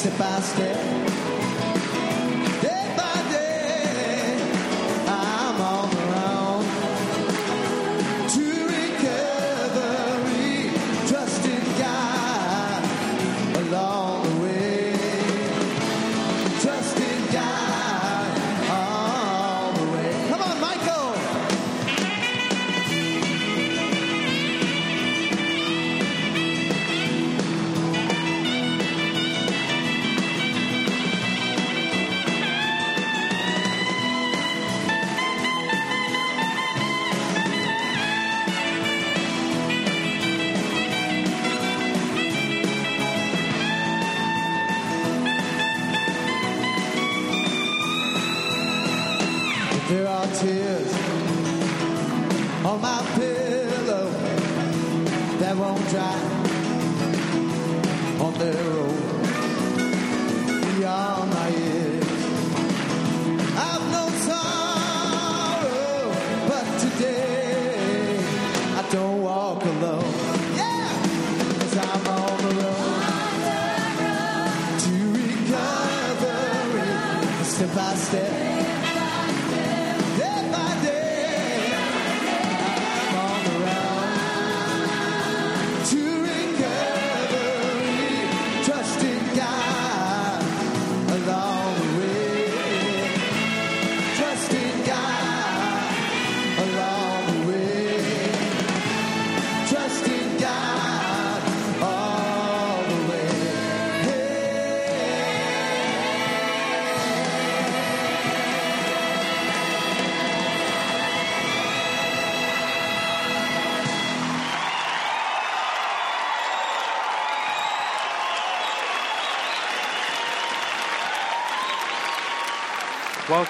step by.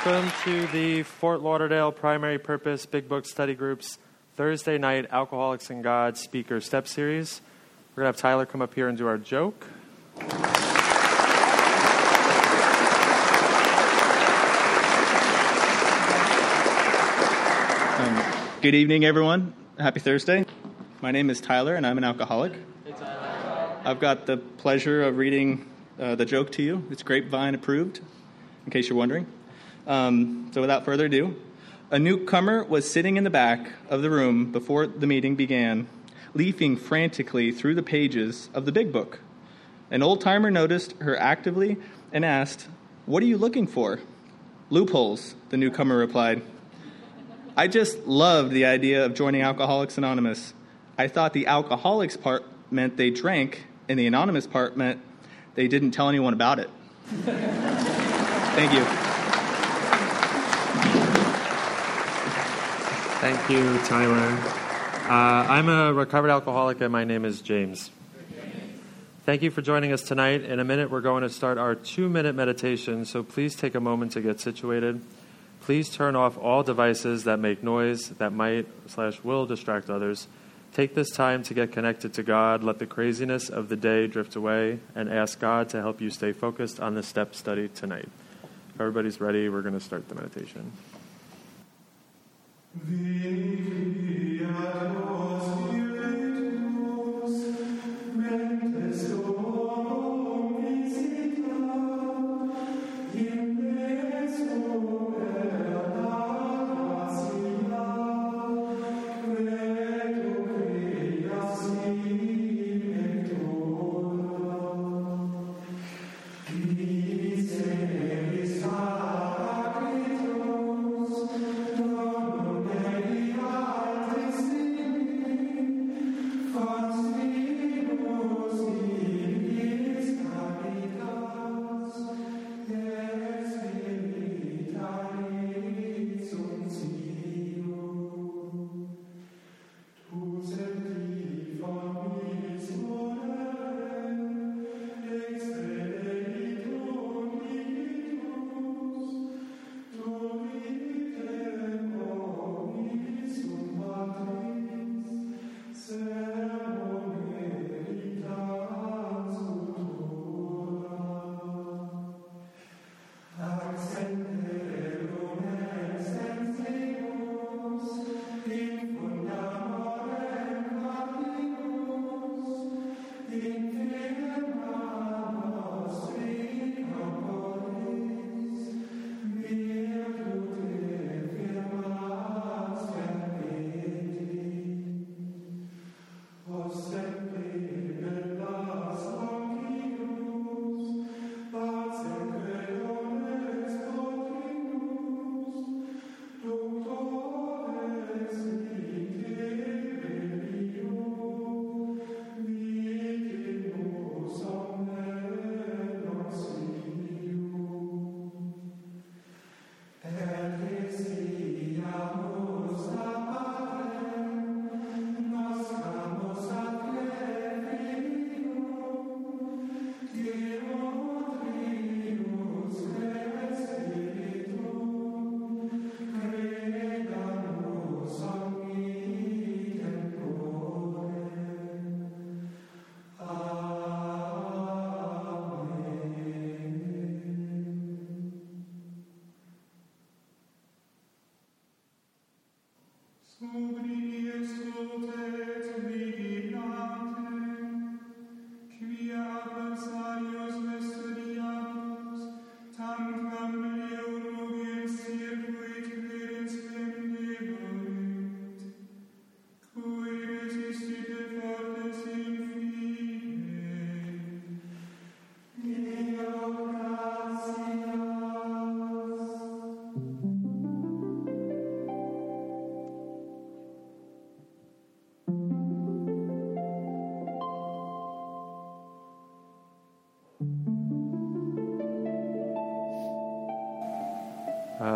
Welcome to the Fort Lauderdale Primary Purpose Big Book Study Group's Thursday night Alcoholics and God Speaker Step Series. We're going to have Tyler come up here and do our joke. Um, good evening, everyone. Happy Thursday. My name is Tyler, and I'm an alcoholic. I've got the pleasure of reading uh, the joke to you. It's grapevine approved, in case you're wondering. Um, so, without further ado, a newcomer was sitting in the back of the room before the meeting began, leafing frantically through the pages of the big book. An old timer noticed her actively and asked, What are you looking for? Loopholes, the newcomer replied. I just loved the idea of joining Alcoholics Anonymous. I thought the alcoholics part meant they drank, and the anonymous part meant they didn't tell anyone about it. Thank you. Thank you, Tyler. Uh, I'm a recovered alcoholic, and my name is James. Thank you for joining us tonight. In a minute, we're going to start our two minute meditation, so please take a moment to get situated. Please turn off all devices that make noise that might slash will distract others. Take this time to get connected to God, let the craziness of the day drift away, and ask God to help you stay focused on the step study tonight. If everybody's ready, we're going to start the meditation. Amen.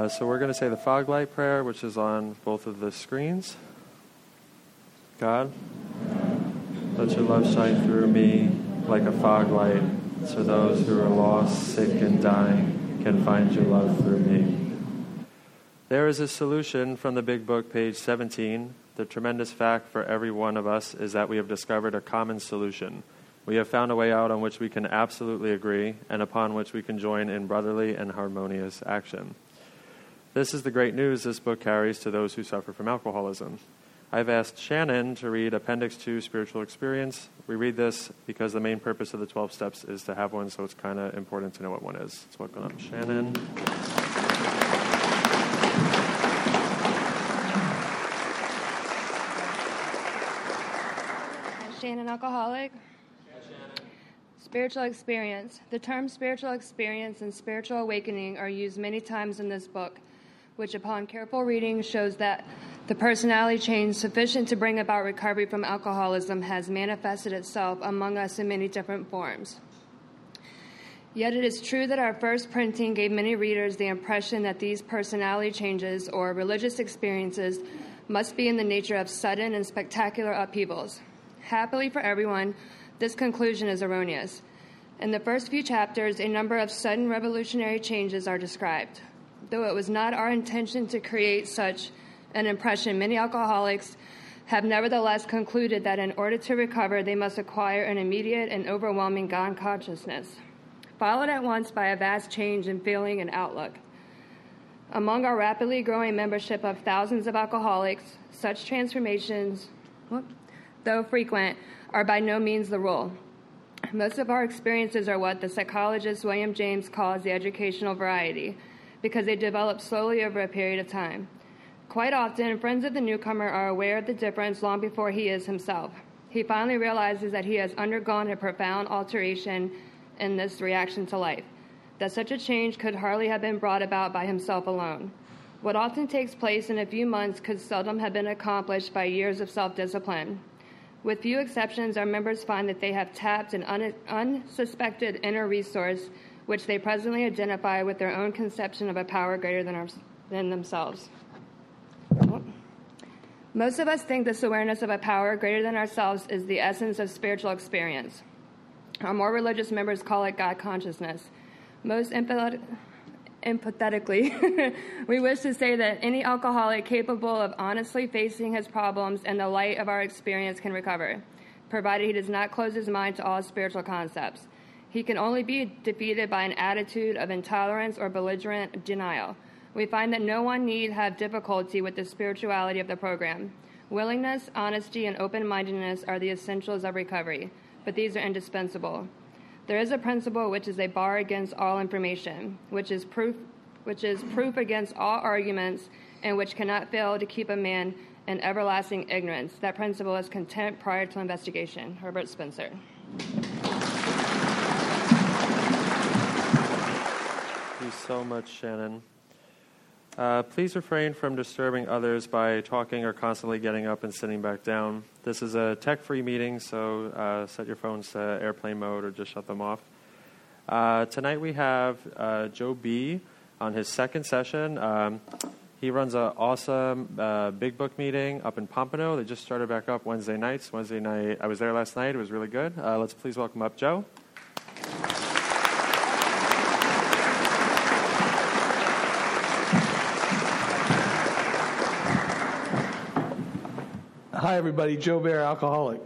Uh, so we're going to say the fog light prayer, which is on both of the screens. God, let your love shine through me like a fog light, so those who are lost, sick, and dying can find your love through me. There is a solution from the Big Book, page 17. The tremendous fact for every one of us is that we have discovered a common solution. We have found a way out on which we can absolutely agree and upon which we can join in brotherly and harmonious action. This is the great news this book carries to those who suffer from alcoholism. I've asked Shannon to read Appendix 2 Spiritual Experience. We read this because the main purpose of the 12 steps is to have one, so it's kind of important to know what one is. So, welcome up, Shannon. Shannon, alcoholic. Spiritual experience. The term spiritual experience and spiritual awakening are used many times in this book which upon careful reading shows that the personality change sufficient to bring about recovery from alcoholism has manifested itself among us in many different forms. Yet it is true that our first printing gave many readers the impression that these personality changes or religious experiences must be in the nature of sudden and spectacular upheavals. Happily for everyone, this conclusion is erroneous. In the first few chapters, a number of sudden revolutionary changes are described though it was not our intention to create such an impression, many alcoholics have nevertheless concluded that in order to recover, they must acquire an immediate and overwhelming God consciousness, followed at once by a vast change in feeling and outlook. Among our rapidly growing membership of thousands of alcoholics, such transformations, though frequent, are by no means the rule. Most of our experiences are what the psychologist William James calls the educational variety because they develop slowly over a period of time. Quite often, friends of the newcomer are aware of the difference long before he is himself. He finally realizes that he has undergone a profound alteration in this reaction to life, that such a change could hardly have been brought about by himself alone. What often takes place in a few months could seldom have been accomplished by years of self discipline. With few exceptions, our members find that they have tapped an un- unsuspected inner resource which they presently identify with their own conception of a power greater than, our, than themselves. Oh. Most of us think this awareness of a power greater than ourselves is the essence of spiritual experience. Our more religious members call it God consciousness. Most empathetically, we wish to say that any alcoholic capable of honestly facing his problems in the light of our experience can recover, provided he does not close his mind to all spiritual concepts. He can only be defeated by an attitude of intolerance or belligerent denial. We find that no one need have difficulty with the spirituality of the program. Willingness, honesty, and open mindedness are the essentials of recovery, but these are indispensable. There is a principle which is a bar against all information, which is proof, which is proof against all arguments, and which cannot fail to keep a man in everlasting ignorance. That principle is contempt prior to investigation. Herbert Spencer. You so much, Shannon. Uh, please refrain from disturbing others by talking or constantly getting up and sitting back down. This is a tech free meeting, so uh, set your phones to airplane mode or just shut them off. Uh, tonight we have uh, Joe B. on his second session. Um, he runs an awesome uh, big book meeting up in Pompano. They just started back up Wednesday nights. Wednesday night, I was there last night. It was really good. Uh, let's please welcome up Joe. Hi, everybody. Joe Bear, alcoholic.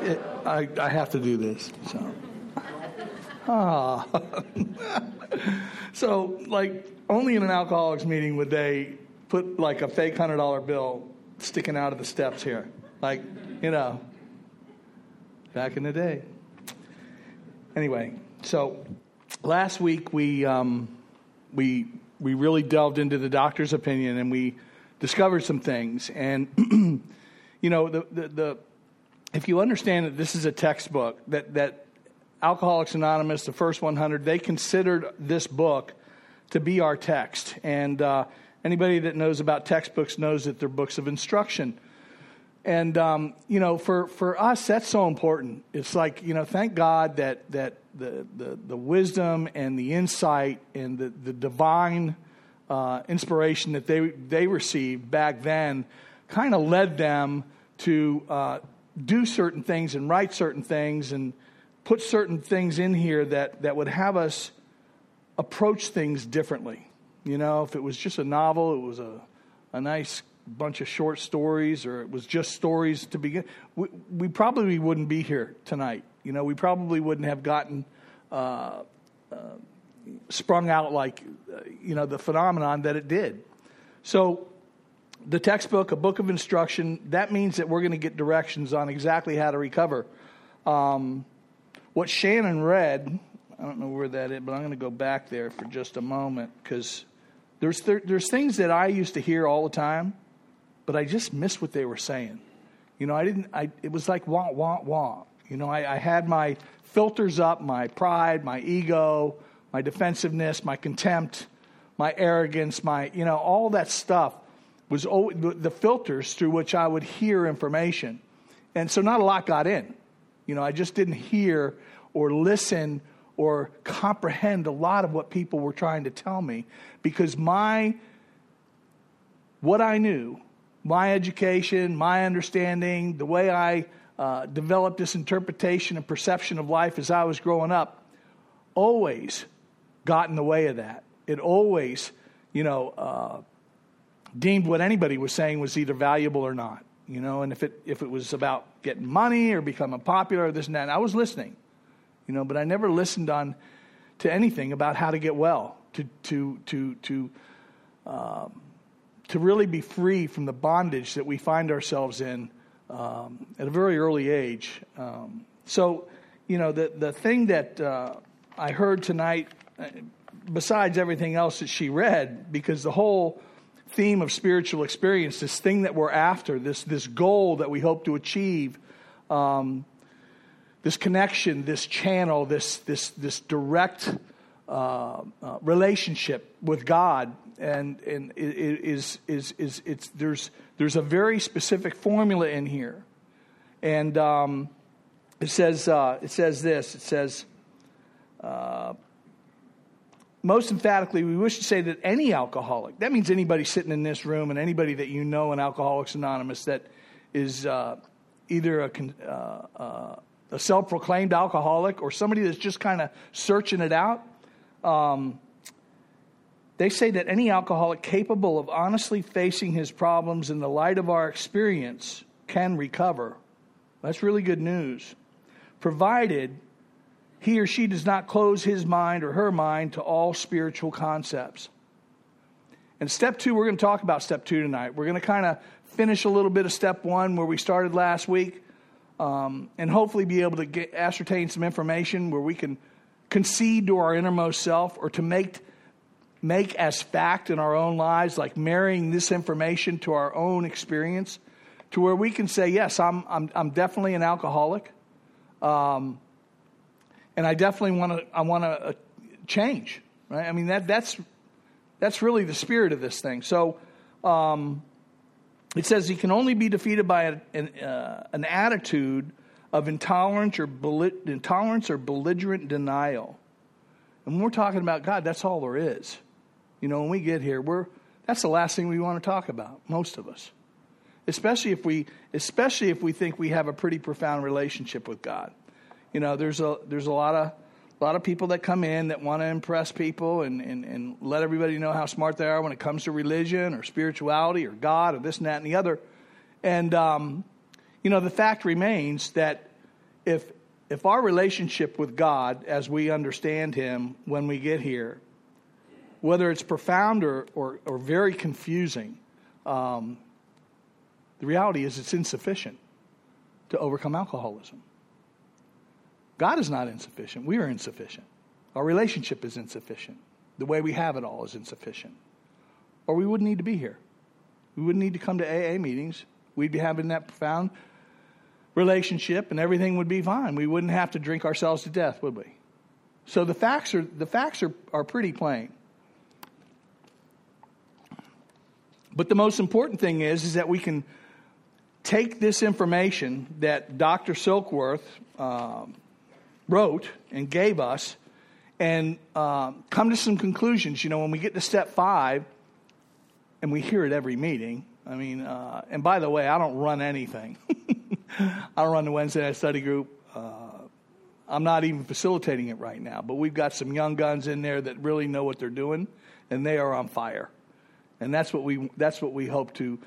It, I, I have to do this. So, ah. so, like, only in an alcoholics meeting would they put like a fake hundred dollar bill sticking out of the steps here, like, you know, back in the day. Anyway, so last week we um, we we really delved into the doctor's opinion and we discovered some things and. you know, the, the, the, if you understand that this is a textbook, that, that Alcoholics Anonymous, the first 100, they considered this book to be our text. And uh, anybody that knows about textbooks knows that they're books of instruction. And, um, you know, for, for us, that's so important. It's like, you know, thank God that, that the, the, the wisdom and the insight and the, the divine uh, inspiration that they, they received back then kind of led them to uh, do certain things and write certain things and put certain things in here that, that would have us approach things differently. You know, if it was just a novel, it was a, a nice bunch of short stories, or it was just stories to begin, we, we probably wouldn't be here tonight. You know, we probably wouldn't have gotten uh, uh, sprung out like, uh, you know, the phenomenon that it did. So, the textbook, a book of instruction, that means that we're going to get directions on exactly how to recover. Um, what Shannon read, I don't know where that is, but I'm going to go back there for just a moment because there's, there, there's things that I used to hear all the time, but I just missed what they were saying. You know, I didn't, I, it was like wah, wah, wah. You know, I, I had my filters up, my pride, my ego, my defensiveness, my contempt, my arrogance, my, you know, all that stuff was the filters through which I would hear information. And so not a lot got in. You know, I just didn't hear or listen or comprehend a lot of what people were trying to tell me because my what I knew, my education, my understanding, the way I uh, developed this interpretation and perception of life as I was growing up, always got in the way of that. It always, you know, uh, deemed what anybody was saying was either valuable or not. You know, and if it if it was about getting money or becoming popular or this and that, I was listening. You know, but I never listened on to anything about how to get well, to to to to um, to really be free from the bondage that we find ourselves in um, at a very early age. Um, so, you know, the the thing that uh, I heard tonight, uh, besides everything else that she read, because the whole theme of spiritual experience, this thing that we're after, this, this goal that we hope to achieve, um, this connection, this channel, this, this, this direct uh, uh, relationship with God, and, and it, it is, is, is, it's, there's, there's a very specific formula in here. And um, it, says, uh, it says this it says, uh, most emphatically, we wish to say that any alcoholic, that means anybody sitting in this room and anybody that you know in Alcoholics Anonymous that is uh, either a, uh, uh, a self proclaimed alcoholic or somebody that's just kind of searching it out, um, they say that any alcoholic capable of honestly facing his problems in the light of our experience can recover. That's really good news, provided he or she does not close his mind or her mind to all spiritual concepts. And step two, we're going to talk about step two tonight. We're going to kind of finish a little bit of step one where we started last week um, and hopefully be able to get, ascertain some information where we can concede to our innermost self or to make, make as fact in our own lives, like marrying this information to our own experience, to where we can say, yes, I'm, I'm, I'm definitely an alcoholic. Um, and I definitely want to I want to uh, change. Right? I mean that that's that's really the spirit of this thing. So um, it says he can only be defeated by an, uh, an attitude of intolerance or intolerance or belligerent denial. And when we're talking about God, that's all there is. You know, when we get here, we're that's the last thing we want to talk about. Most of us, especially if we especially if we think we have a pretty profound relationship with God. You know, there's a there's a lot of a lot of people that come in that want to impress people and, and, and let everybody know how smart they are when it comes to religion or spirituality or God or this and that and the other. And um, you know, the fact remains that if if our relationship with God, as we understand Him when we get here, whether it's profound or, or, or very confusing, um, the reality is it's insufficient to overcome alcoholism. God is not insufficient. We are insufficient. Our relationship is insufficient. The way we have it all is insufficient. Or we wouldn't need to be here. We wouldn't need to come to AA meetings. We'd be having that profound relationship and everything would be fine. We wouldn't have to drink ourselves to death, would we? So the facts are, the facts are, are pretty plain. But the most important thing is, is that we can take this information that Dr. Silkworth um, wrote and gave us and uh, come to some conclusions. You know, when we get to step five, and we hear it every meeting. I mean, uh, and by the way, I don't run anything. I don't run the Wednesday night study group. Uh, I'm not even facilitating it right now, but we've got some young guns in there that really know what they're doing, and they are on fire. And that's what we that's what we hope to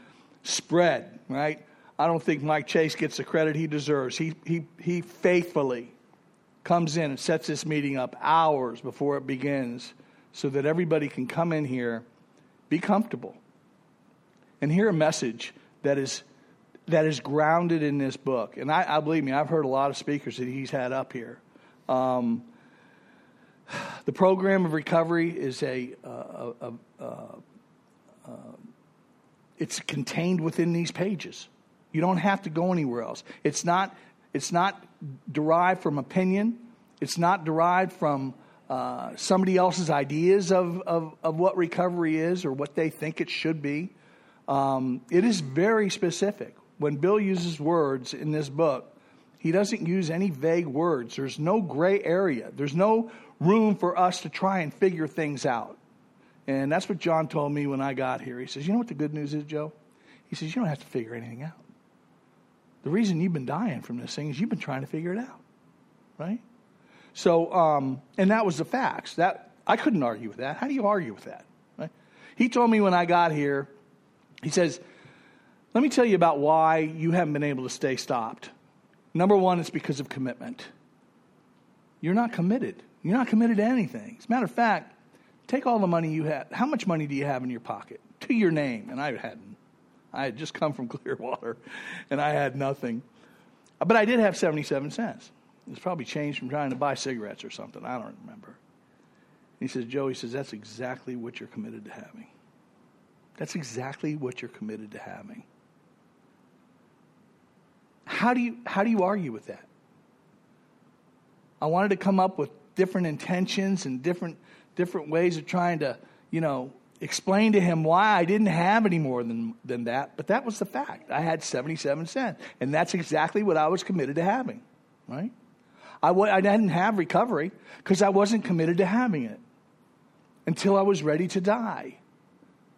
spread, right? I don't think Mike Chase gets the credit he deserves. He he he faithfully comes in and sets this meeting up hours before it begins so that everybody can come in here, be comfortable, and hear a message that is that is grounded in this book. And I, I believe me, I've heard a lot of speakers that he's had up here. Um, the program of recovery is a, uh, a, a, a, it's contained within these pages. You don't have to go anywhere else. It's not, it's not derived from opinion. It's not derived from uh, somebody else's ideas of, of, of what recovery is or what they think it should be. Um, it is very specific. When Bill uses words in this book, he doesn't use any vague words. There's no gray area. There's no room for us to try and figure things out. And that's what John told me when I got here. He says, You know what the good news is, Joe? He says, You don't have to figure anything out. The reason you've been dying from this thing is you've been trying to figure it out, right? So, um, and that was the facts. That I couldn't argue with that. How do you argue with that? Right? He told me when I got here, he says, let me tell you about why you haven't been able to stay stopped. Number one, it's because of commitment. You're not committed. You're not committed to anything. As a matter of fact, take all the money you have. How much money do you have in your pocket to your name? And I hadn't. I had just come from Clearwater, and I had nothing. But I did have 77 cents. It's probably changed from trying to buy cigarettes or something. I don't remember. He says, Joe, he says, that's exactly what you're committed to having. That's exactly what you're committed to having. How do you, how do you argue with that? I wanted to come up with different intentions and different, different ways of trying to, you know, explain to him why I didn't have any more than, than that, but that was the fact. I had 77 cents, and that's exactly what I was committed to having, right? I w- I didn't have recovery because I wasn't committed to having it until I was ready to die.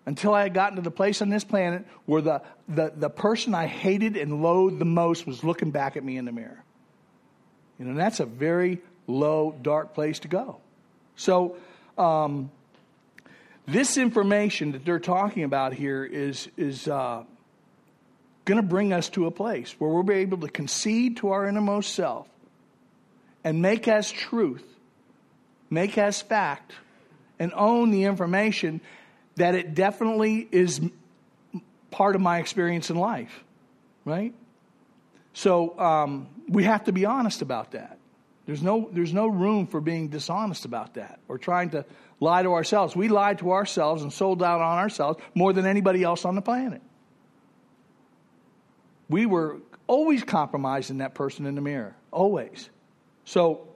Until I had gotten to the place on this planet where the, the, the person I hated and loathed the most was looking back at me in the mirror. You know, that's a very low, dark place to go. So, um, this information that they're talking about here is, is uh, going to bring us to a place where we'll be able to concede to our innermost self and make as truth, make as fact, and own the information that it definitely is part of my experience in life, right? So um, we have to be honest about that. There's no, there's no room for being dishonest about that or trying to lie to ourselves. We lied to ourselves and sold out on ourselves more than anybody else on the planet. We were always compromising that person in the mirror, always. So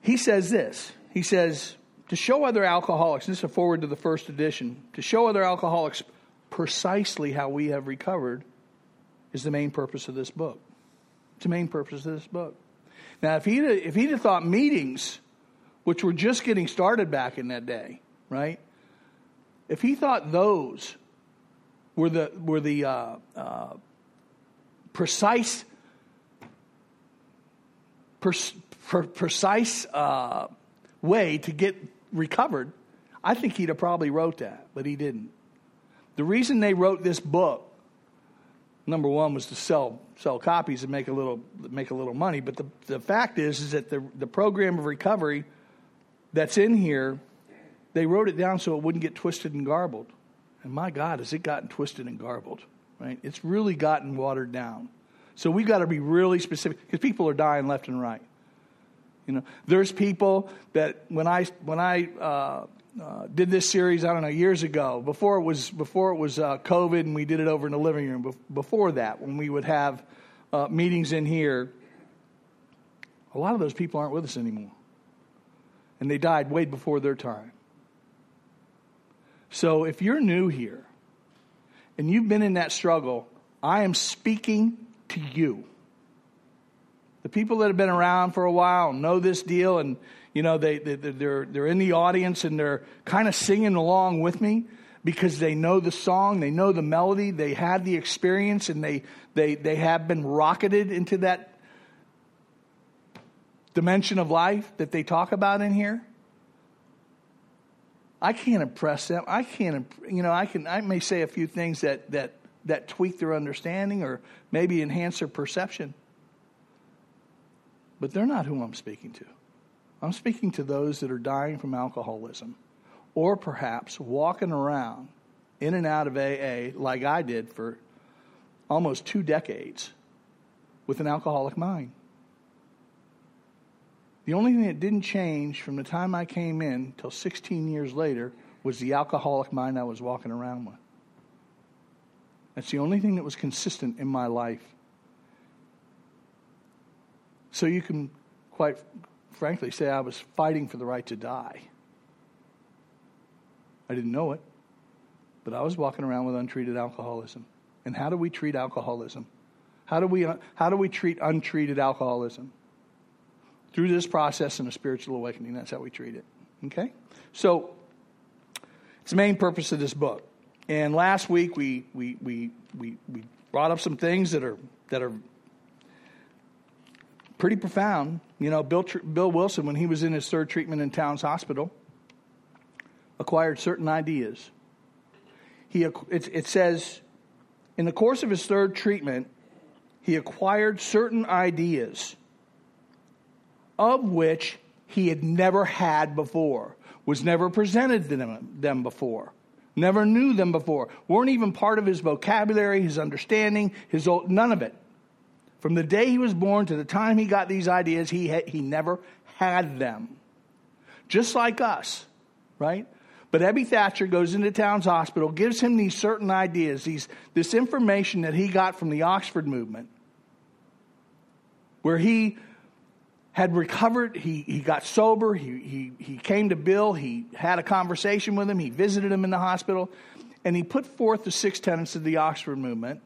he says this. He says, to show other alcoholics, this is a forward to the first edition, to show other alcoholics precisely how we have recovered is the main purpose of this book. It's the main purpose of this book. Now, if he'd, if he'd have thought meetings, which were just getting started back in that day, right? If he thought those were the, were the uh, uh, precise precise uh, way to get recovered, I think he'd have probably wrote that, but he didn't. The reason they wrote this book, number one, was to sell sell copies and make a little make a little money. But the, the fact is, is that the the program of recovery that's in here, they wrote it down so it wouldn't get twisted and garbled. And my God, has it gotten twisted and garbled? Right? It's really gotten watered down. So we've got to be really specific because people are dying left and right. You know, there's people that when I when I uh, uh, did this series, I don't know, years ago, before it was before it was uh, COVID, and we did it over in the living room. Before that, when we would have uh, meetings in here, a lot of those people aren't with us anymore, and they died way before their time. So if you're new here and you've been in that struggle, I am speaking to you. The people that have been around for a while know this deal, and you know they, they they're they're in the audience and they're kind of singing along with me because they know the song, they know the melody, they had the experience, and they they they have been rocketed into that dimension of life that they talk about in here. I can't impress them. I can't, you know, I can. I may say a few things that that that tweak their understanding or maybe enhance their perception. But they're not who I'm speaking to. I'm speaking to those that are dying from alcoholism or perhaps walking around in and out of AA like I did for almost two decades with an alcoholic mind. The only thing that didn't change from the time I came in till 16 years later was the alcoholic mind I was walking around with. That's the only thing that was consistent in my life. So you can quite frankly say I was fighting for the right to die. I didn't know it, but I was walking around with untreated alcoholism. And how do we treat alcoholism? How do we, how do we treat untreated alcoholism? Through this process and a spiritual awakening. That's how we treat it. Okay? So, it's the main purpose of this book. And last week we, we, we, we, we brought up some things that are, that are pretty profound. You know, Bill, Bill Wilson, when he was in his third treatment in Towns Hospital, acquired certain ideas. He, it, it says, in the course of his third treatment, he acquired certain ideas of which he had never had before, was never presented to them, them before. Never knew them before. Weren't even part of his vocabulary, his understanding, his old, none of it. From the day he was born to the time he got these ideas, he, had, he never had them. Just like us, right? But Ebby Thatcher goes into Towns Hospital, gives him these certain ideas, these, this information that he got from the Oxford movement, where he had recovered. He, he got sober. He, he, he came to Bill. He had a conversation with him. He visited him in the hospital. And he put forth the six tenets of the Oxford movement,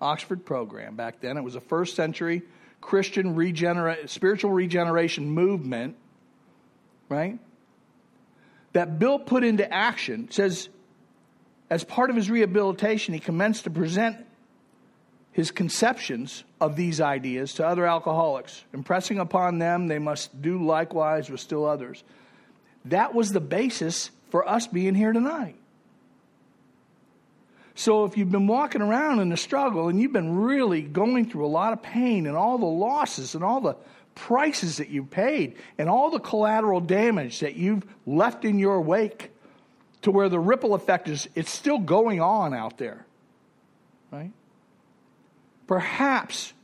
Oxford program back then. It was a first century Christian regenera- spiritual regeneration movement, right? That Bill put into action. Says, as part of his rehabilitation, he commenced to present his conceptions of these ideas to other alcoholics, impressing upon them they must do likewise with still others. That was the basis for us being here tonight. So if you've been walking around in the struggle and you've been really going through a lot of pain and all the losses and all the prices that you've paid and all the collateral damage that you've left in your wake to where the ripple effect is it's still going on out there. Right? Perhaps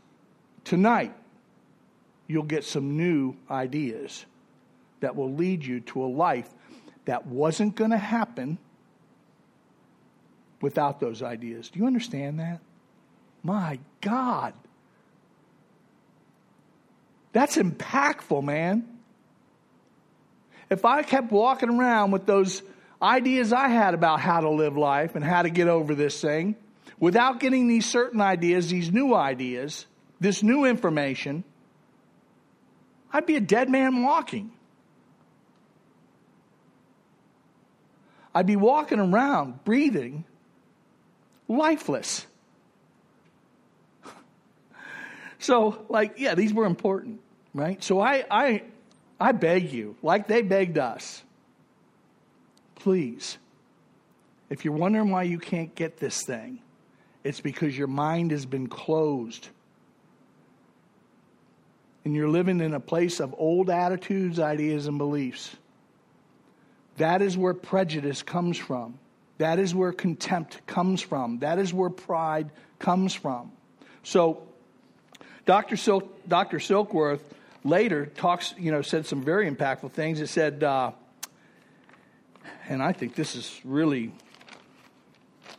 tonight you'll get some new ideas that will lead you to a life that wasn't going to happen without those ideas. Do you understand that? My God. That's impactful, man. If I kept walking around with those ideas I had about how to live life and how to get over this thing, without getting these certain ideas, these new ideas, this new information, I'd be a dead man walking. I'd be walking around, breathing, lifeless. so, like, yeah, these were important, right? So I, I, I beg you, like they begged us, please, if you're wondering why you can't get this thing, it's because your mind has been closed. And you're living in a place of old attitudes, ideas, and beliefs. That is where prejudice comes from. That is where contempt comes from. That is where pride comes from. So, Dr. Silk, Dr. Silkworth later talks, you know, said some very impactful things. It said, uh, and I think this is really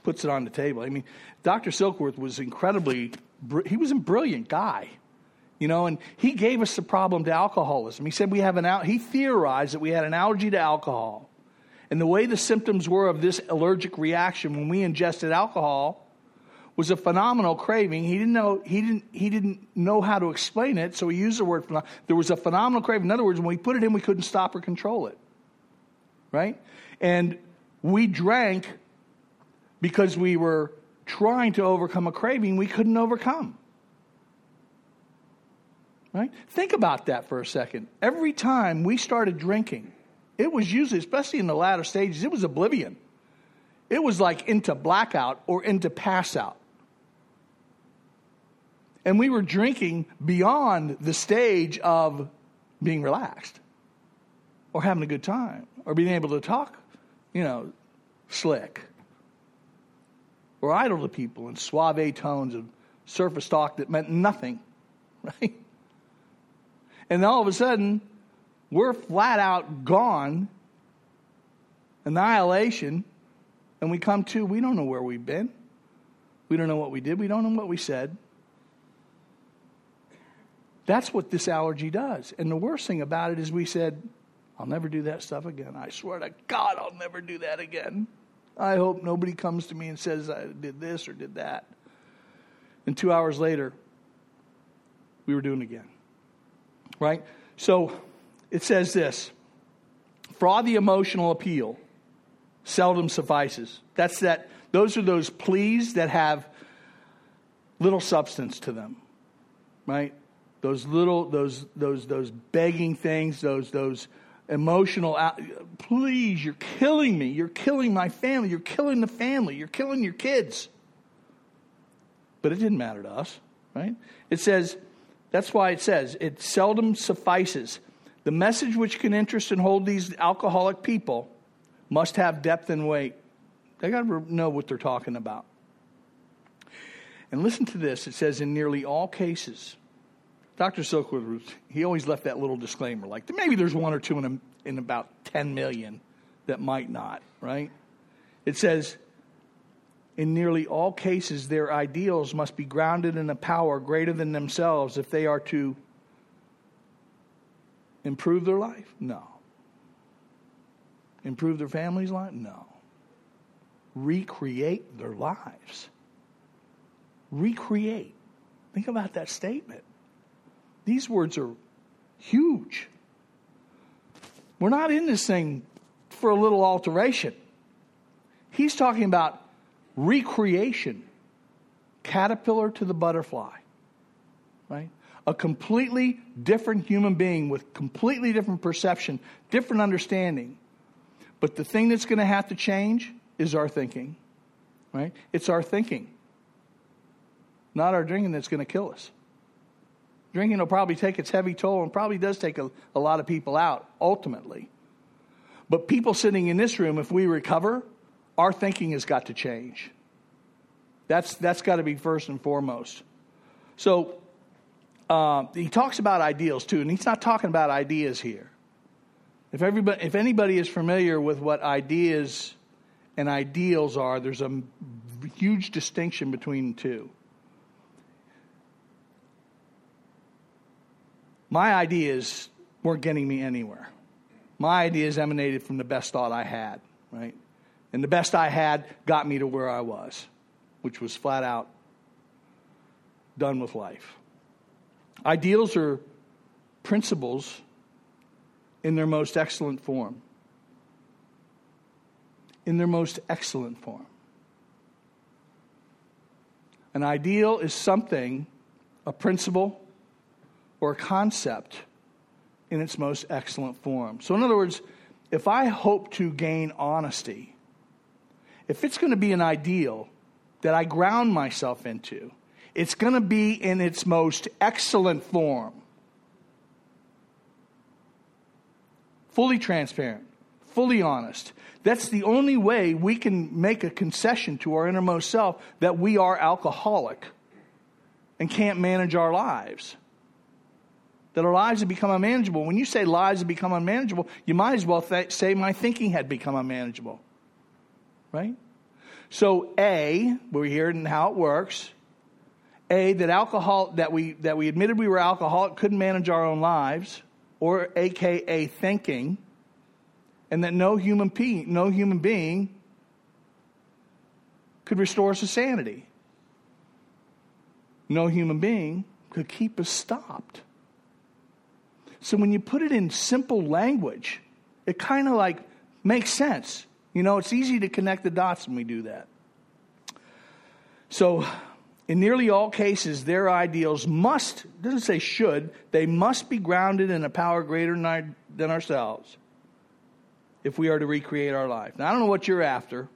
puts it on the table. I mean, Dr. Silkworth was incredibly, he was a brilliant guy, you know, and he gave us the problem to alcoholism. He said we have an, he theorized that we had an allergy to alcohol. And the way the symptoms were of this allergic reaction when we ingested alcohol was a phenomenal craving. He didn't know he didn't he didn't know how to explain it, so he used the word phenomenal. There was a phenomenal craving. In other words, when we put it in, we couldn't stop or control it. Right? And we drank because we were trying to overcome a craving we couldn't overcome. Right? Think about that for a second. Every time we started drinking, it was usually, especially in the latter stages, it was oblivion. It was like into blackout or into pass out. And we were drinking beyond the stage of being relaxed or having a good time or being able to talk, you know, slick or idle to people in suave tones of surface talk that meant nothing, right? And all of a sudden, we're flat out gone, annihilation, and we come to, we don't know where we've been. We don't know what we did. We don't know what we said. That's what this allergy does. And the worst thing about it is we said, I'll never do that stuff again. I swear to God, I'll never do that again. I hope nobody comes to me and says I did this or did that. And two hours later, we were doing it again. Right? So it says this for all the emotional appeal seldom suffices. That's that, those are those pleas that have little substance to them. Right? Those little, those, those, those begging things, those, those, emotional uh, please you're killing me you're killing my family you're killing the family you're killing your kids but it didn't matter to us right it says that's why it says it seldom suffices the message which can interest and hold these alcoholic people must have depth and weight they got to know what they're talking about and listen to this it says in nearly all cases Dr. Silkworth, he always left that little disclaimer, like maybe there's one or two in, a, in about 10 million that might not, right? It says, in nearly all cases, their ideals must be grounded in a power greater than themselves if they are to improve their life? No. Improve their family's life? No. Recreate their lives. Recreate. Think about that statement. These words are huge. We're not in this thing for a little alteration. He's talking about recreation, caterpillar to the butterfly, right? A completely different human being with completely different perception, different understanding. But the thing that's going to have to change is our thinking, right? It's our thinking, not our drinking that's going to kill us. Drinking will probably take its heavy toll and probably does take a, a lot of people out ultimately. But people sitting in this room, if we recover, our thinking has got to change. That's, that's got to be first and foremost. So uh, he talks about ideals too, and he's not talking about ideas here. If, everybody, if anybody is familiar with what ideas and ideals are, there's a huge distinction between the two. My ideas weren't getting me anywhere. My ideas emanated from the best thought I had, right? And the best I had got me to where I was, which was flat out done with life. Ideals are principles in their most excellent form. In their most excellent form. An ideal is something, a principle, or a concept in its most excellent form. So, in other words, if I hope to gain honesty, if it's going to be an ideal that I ground myself into, it's going to be in its most excellent form. Fully transparent, fully honest. That's the only way we can make a concession to our innermost self that we are alcoholic and can't manage our lives that our lives have become unmanageable. When you say lives have become unmanageable, you might as well th- say my thinking had become unmanageable. Right? So, A, we're hearing how it works. A, that alcohol, that we, that we admitted we were alcoholic, couldn't manage our own lives, or AKA thinking, and that no human, pe- no human being could restore us to sanity. no human being could keep us stopped. So when you put it in simple language, it kind of like makes sense. You know, it's easy to connect the dots when we do that. So, in nearly all cases, their ideals must, doesn't say should, they must be grounded in a power greater than, our, than ourselves if we are to recreate our life. Now, I don't know what you're after,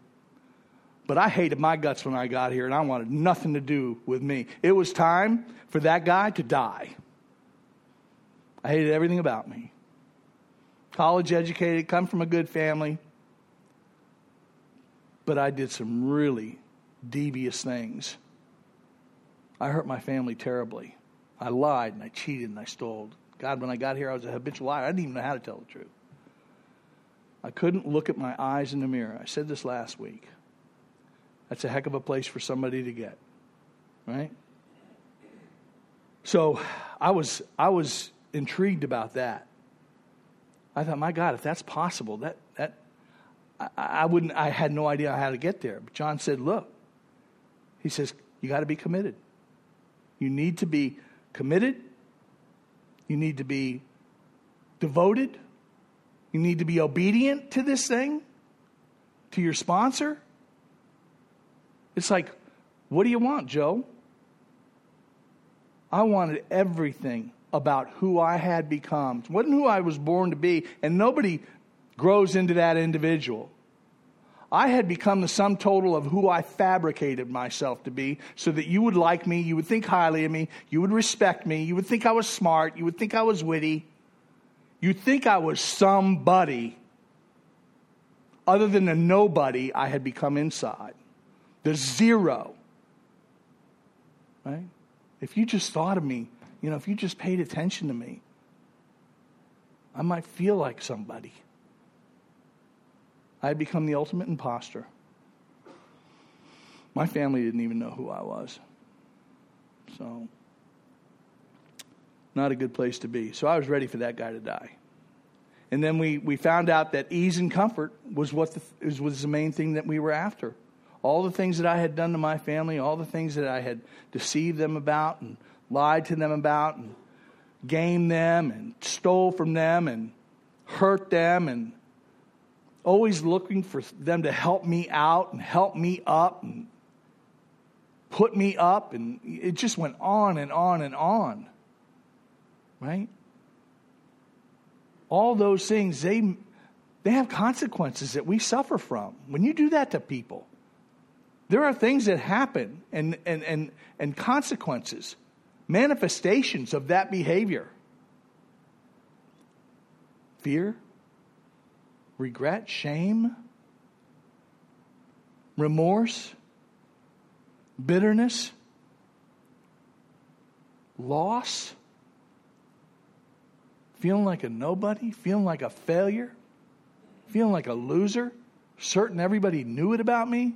but I hated my guts when I got here, and I wanted nothing to do with me. It was time for that guy to die. I hated everything about me. College educated, come from a good family, but I did some really devious things. I hurt my family terribly. I lied and I cheated and I stole. God, when I got here, I was a habitual liar. I didn't even know how to tell the truth. I couldn't look at my eyes in the mirror. I said this last week. That's a heck of a place for somebody to get, right? So I was, I was intrigued about that. I thought, my God, if that's possible, that, that I, I wouldn't, I had no idea how to get there. But John said, look, he says, you got to be committed. You need to be committed. You need to be devoted. You need to be obedient to this thing, to your sponsor. It's like, what do you want, Joe? I wanted everything about who I had become. It wasn't who I was born to be, and nobody grows into that individual. I had become the sum total of who I fabricated myself to be so that you would like me, you would think highly of me, you would respect me, you would think I was smart, you would think I was witty, you'd think I was somebody other than the nobody I had become inside, the zero. Right? If you just thought of me you know, if you just paid attention to me, I might feel like somebody. I had become the ultimate imposter. My family didn't even know who I was. So, not a good place to be. So, I was ready for that guy to die. And then we, we found out that ease and comfort was what the, was the main thing that we were after. All the things that I had done to my family, all the things that I had deceived them about and lied to them about and gamed them and stole from them and hurt them and always looking for them to help me out and help me up and put me up and it just went on and on and on right? All those things they they have consequences that we suffer from. When you do that to people there are things that happen and and and, and consequences manifestations of that behavior. Fear, regret, shame, remorse, bitterness, loss, feeling like a nobody, feeling like a failure, feeling like a loser, certain everybody knew it about me.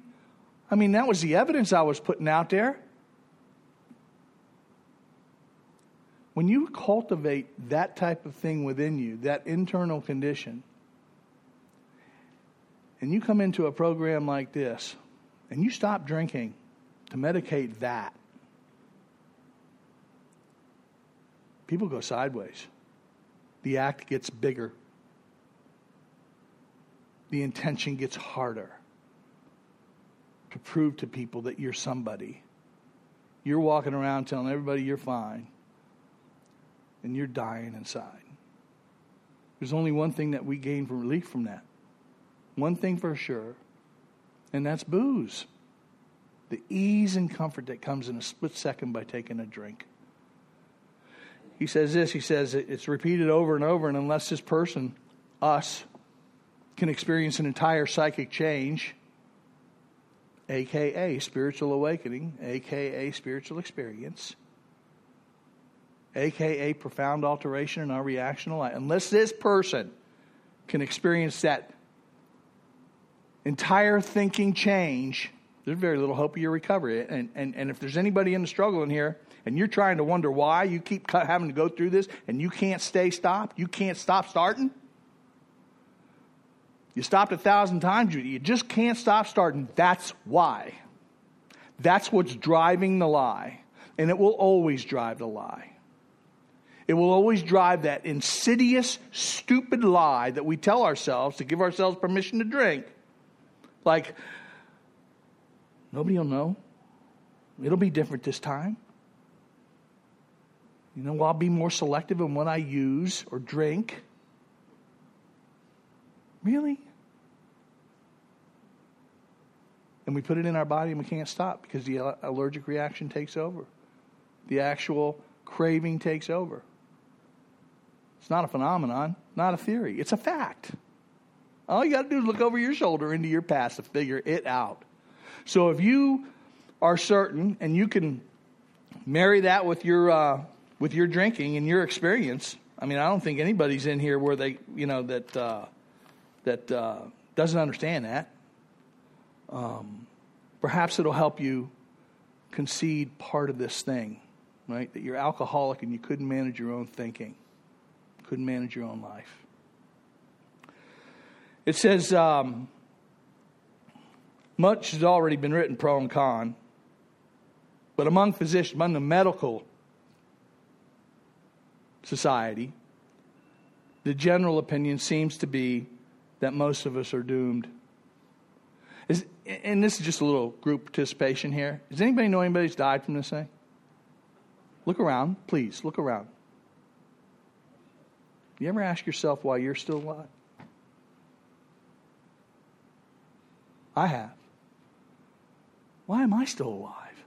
I mean, that was the evidence I was putting out there. When you cultivate that type of thing within you, that internal condition, and you come into a program like this and you stop drinking to medicate that, people go sideways. The act gets bigger, the intention gets harder to prove to people that you're somebody. You're walking around telling everybody you're fine and you're dying inside. There's only one thing that we gain from relief from that. One thing for sure, and that's booze. The ease and comfort that comes in a split second by taking a drink. He says this, he says it's repeated over and over, and unless this person, us, can experience an entire psychic change, aka spiritual awakening, aka spiritual experience, aka profound alteration in our reactional life, unless this person can experience that entire thinking change, there's very little hope of your recovery. And, and, and if there's anybody in the struggle in here, and you're trying to wonder why you keep having to go through this and you can't stay stopped, you can't stop starting. You stopped a thousand times, you just can't stop starting. That's why. That's what's driving the lie. And it will always drive the lie. It will always drive that insidious, stupid lie that we tell ourselves to give ourselves permission to drink. Like, nobody will know. It'll be different this time. You know, I'll be more selective in what I use or drink. Really? And we put it in our body and we can't stop because the allergic reaction takes over. The actual craving takes over. It's not a phenomenon, not a theory. It's a fact. All you got to do is look over your shoulder into your past to figure it out. So if you are certain and you can marry that with your uh, with your drinking and your experience, I mean, I don't think anybody's in here where they, you know, that uh, that uh, doesn't understand that. Um, perhaps it'll help you concede part of this thing, right? That you're alcoholic and you couldn't manage your own thinking, couldn't manage your own life. It says, um, much has already been written pro and con, but among physicians, among the medical society, the general opinion seems to be that most of us are doomed. Is, and this is just a little group participation here. Does anybody know anybody who's died from this thing? Look around, please. Look around. You ever ask yourself why you're still alive? I have. Why am I still alive?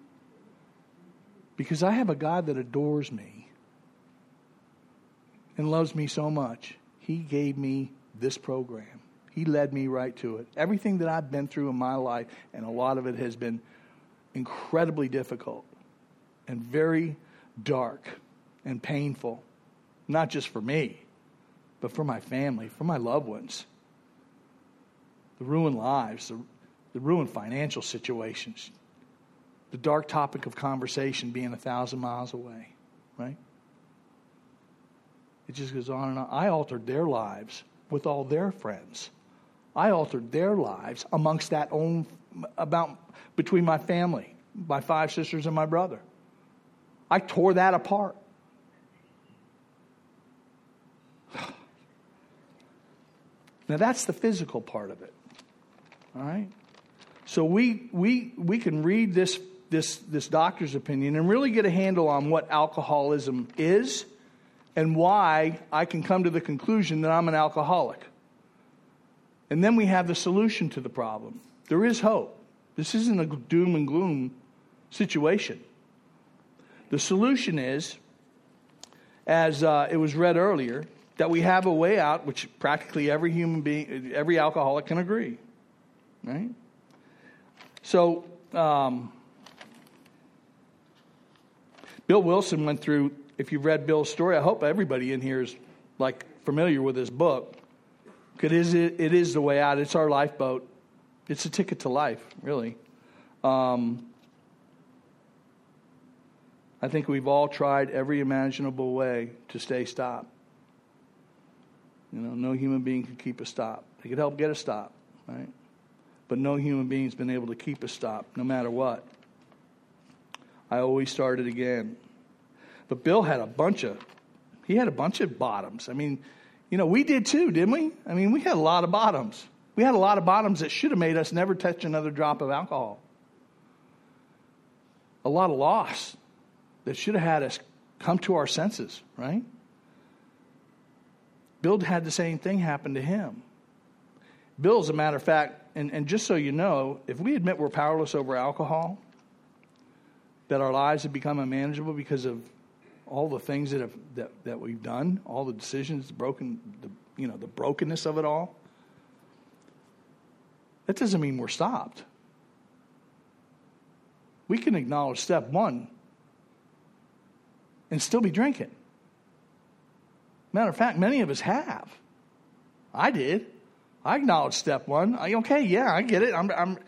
Because I have a God that adores me and loves me so much. He gave me this program. He led me right to it. Everything that I've been through in my life, and a lot of it has been incredibly difficult and very dark and painful, not just for me, but for my family, for my loved ones. The ruined lives, the, the ruined financial situations, the dark topic of conversation being a thousand miles away, right? It just goes on and on. I altered their lives with all their friends. I altered their lives amongst that own about between my family, my five sisters and my brother. I tore that apart. Now that's the physical part of it. All right? So we we we can read this this this doctor's opinion and really get a handle on what alcoholism is and why I can come to the conclusion that I'm an alcoholic. And then we have the solution to the problem. There is hope. This isn't a doom and gloom situation. The solution is, as uh, it was read earlier, that we have a way out, which practically every human being, every alcoholic can agree. Right? So, um, Bill Wilson went through, if you've read Bill's story, I hope everybody in here is like familiar with this book. It, it is the way out. It's our lifeboat. It's a ticket to life, really. Um, I think we've all tried every imaginable way to stay stopped. You know, no human being can keep a stop. They could help get a stop, right? But no human being's been able to keep a stop, no matter what. I always started again. But Bill had a bunch of, he had a bunch of bottoms. I mean, you know, we did too, didn't we? I mean, we had a lot of bottoms. We had a lot of bottoms that should have made us never touch another drop of alcohol. A lot of loss that should have had us come to our senses, right? Bill had the same thing happen to him. Bill, as a matter of fact, and, and just so you know, if we admit we're powerless over alcohol, that our lives have become unmanageable because of all the things that have that, that we've done, all the decisions, broken, the you know, the brokenness of it all. That doesn't mean we're stopped. We can acknowledge step one and still be drinking. Matter of fact, many of us have. I did. I acknowledge step one. I, okay, yeah, I get it. I'm, I'm,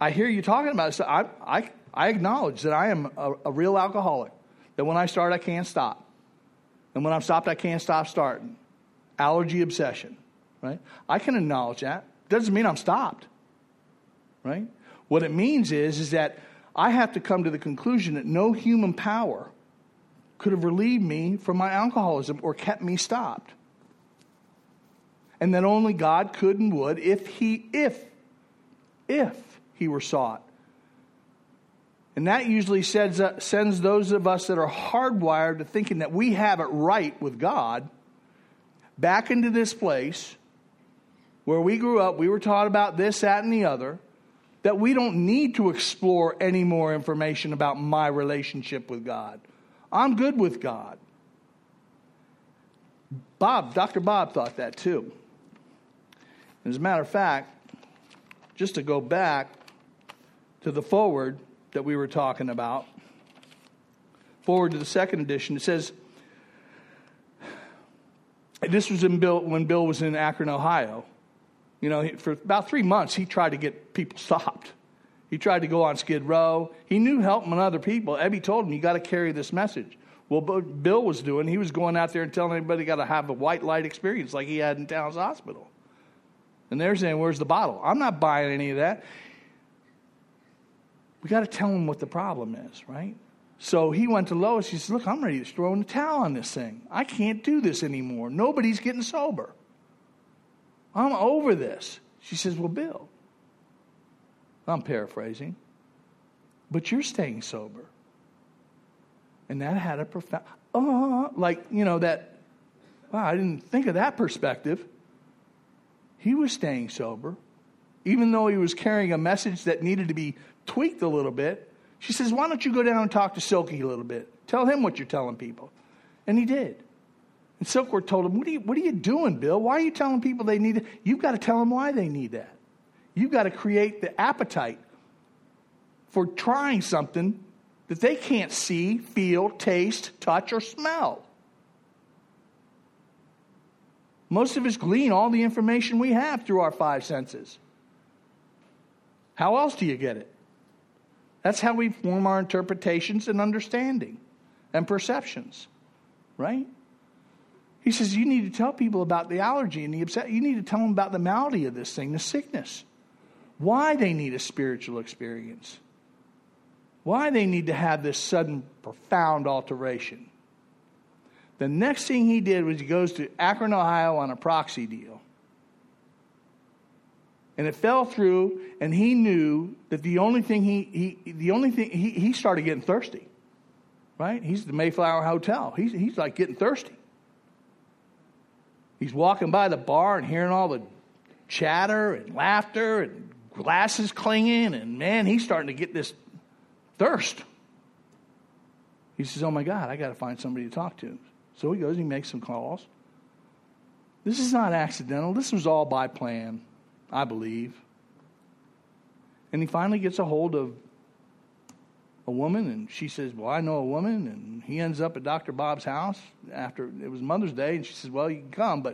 I hear you talking about it. So I, I, I acknowledge that I am a, a real alcoholic that when I start, I can't stop. And when I'm stopped, I can't stop starting. Allergy obsession, right? I can acknowledge that. Doesn't mean I'm stopped, right? What it means is, is that I have to come to the conclusion that no human power could have relieved me from my alcoholism or kept me stopped. And that only God could and would if he, if, if he were sought. And that usually sends, uh, sends those of us that are hardwired to thinking that we have it right with God back into this place where we grew up, we were taught about this, that, and the other, that we don't need to explore any more information about my relationship with God. I'm good with God. Bob, Dr. Bob thought that too. As a matter of fact, just to go back to the foreword that we were talking about, foreword to the second edition, it says, this was in Bill, when Bill was in Akron, Ohio. You know, for about three months, he tried to get people stopped. He tried to go on Skid Row. He knew helping other people. Ebby told him, You got to carry this message. Well, Bill was doing, he was going out there and telling everybody got to have a white light experience like he had in Towns Hospital. And they're saying, Where's the bottle? I'm not buying any of that. We got to tell him what the problem is, right? So he went to Lois. He said, Look, I'm ready to throw in the towel on this thing. I can't do this anymore. Nobody's getting sober. I'm over this. She says, Well, Bill, I'm paraphrasing, but you're staying sober. And that had a profound, uh, like, you know, that, wow, I didn't think of that perspective. He was staying sober, even though he was carrying a message that needed to be tweaked a little bit. She says, Why don't you go down and talk to Silky a little bit? Tell him what you're telling people. And he did. And Silkworth told him, what are, you, what are you doing, Bill? Why are you telling people they need it? You've got to tell them why they need that. You've got to create the appetite for trying something that they can't see, feel, taste, touch, or smell. Most of us glean all the information we have through our five senses. How else do you get it? That's how we form our interpretations and understanding and perceptions, right? He says, You need to tell people about the allergy and the upset. You need to tell them about the malady of this thing, the sickness, why they need a spiritual experience, why they need to have this sudden, profound alteration. The next thing he did was he goes to Akron, Ohio on a proxy deal. And it fell through, and he knew that the only thing he, he the only thing he, he started getting thirsty. Right? He's the Mayflower Hotel. He's, he's like getting thirsty. He's walking by the bar and hearing all the chatter and laughter and glasses clinging, and man, he's starting to get this thirst. He says, Oh my God, I got to find somebody to talk to. So he goes and he makes some calls. This is not accidental. This was all by plan, I believe. And he finally gets a hold of a woman, and she says, Well, I know a woman. And he ends up at Dr. Bob's house after it was Mother's Day, and she says, Well, you can come, but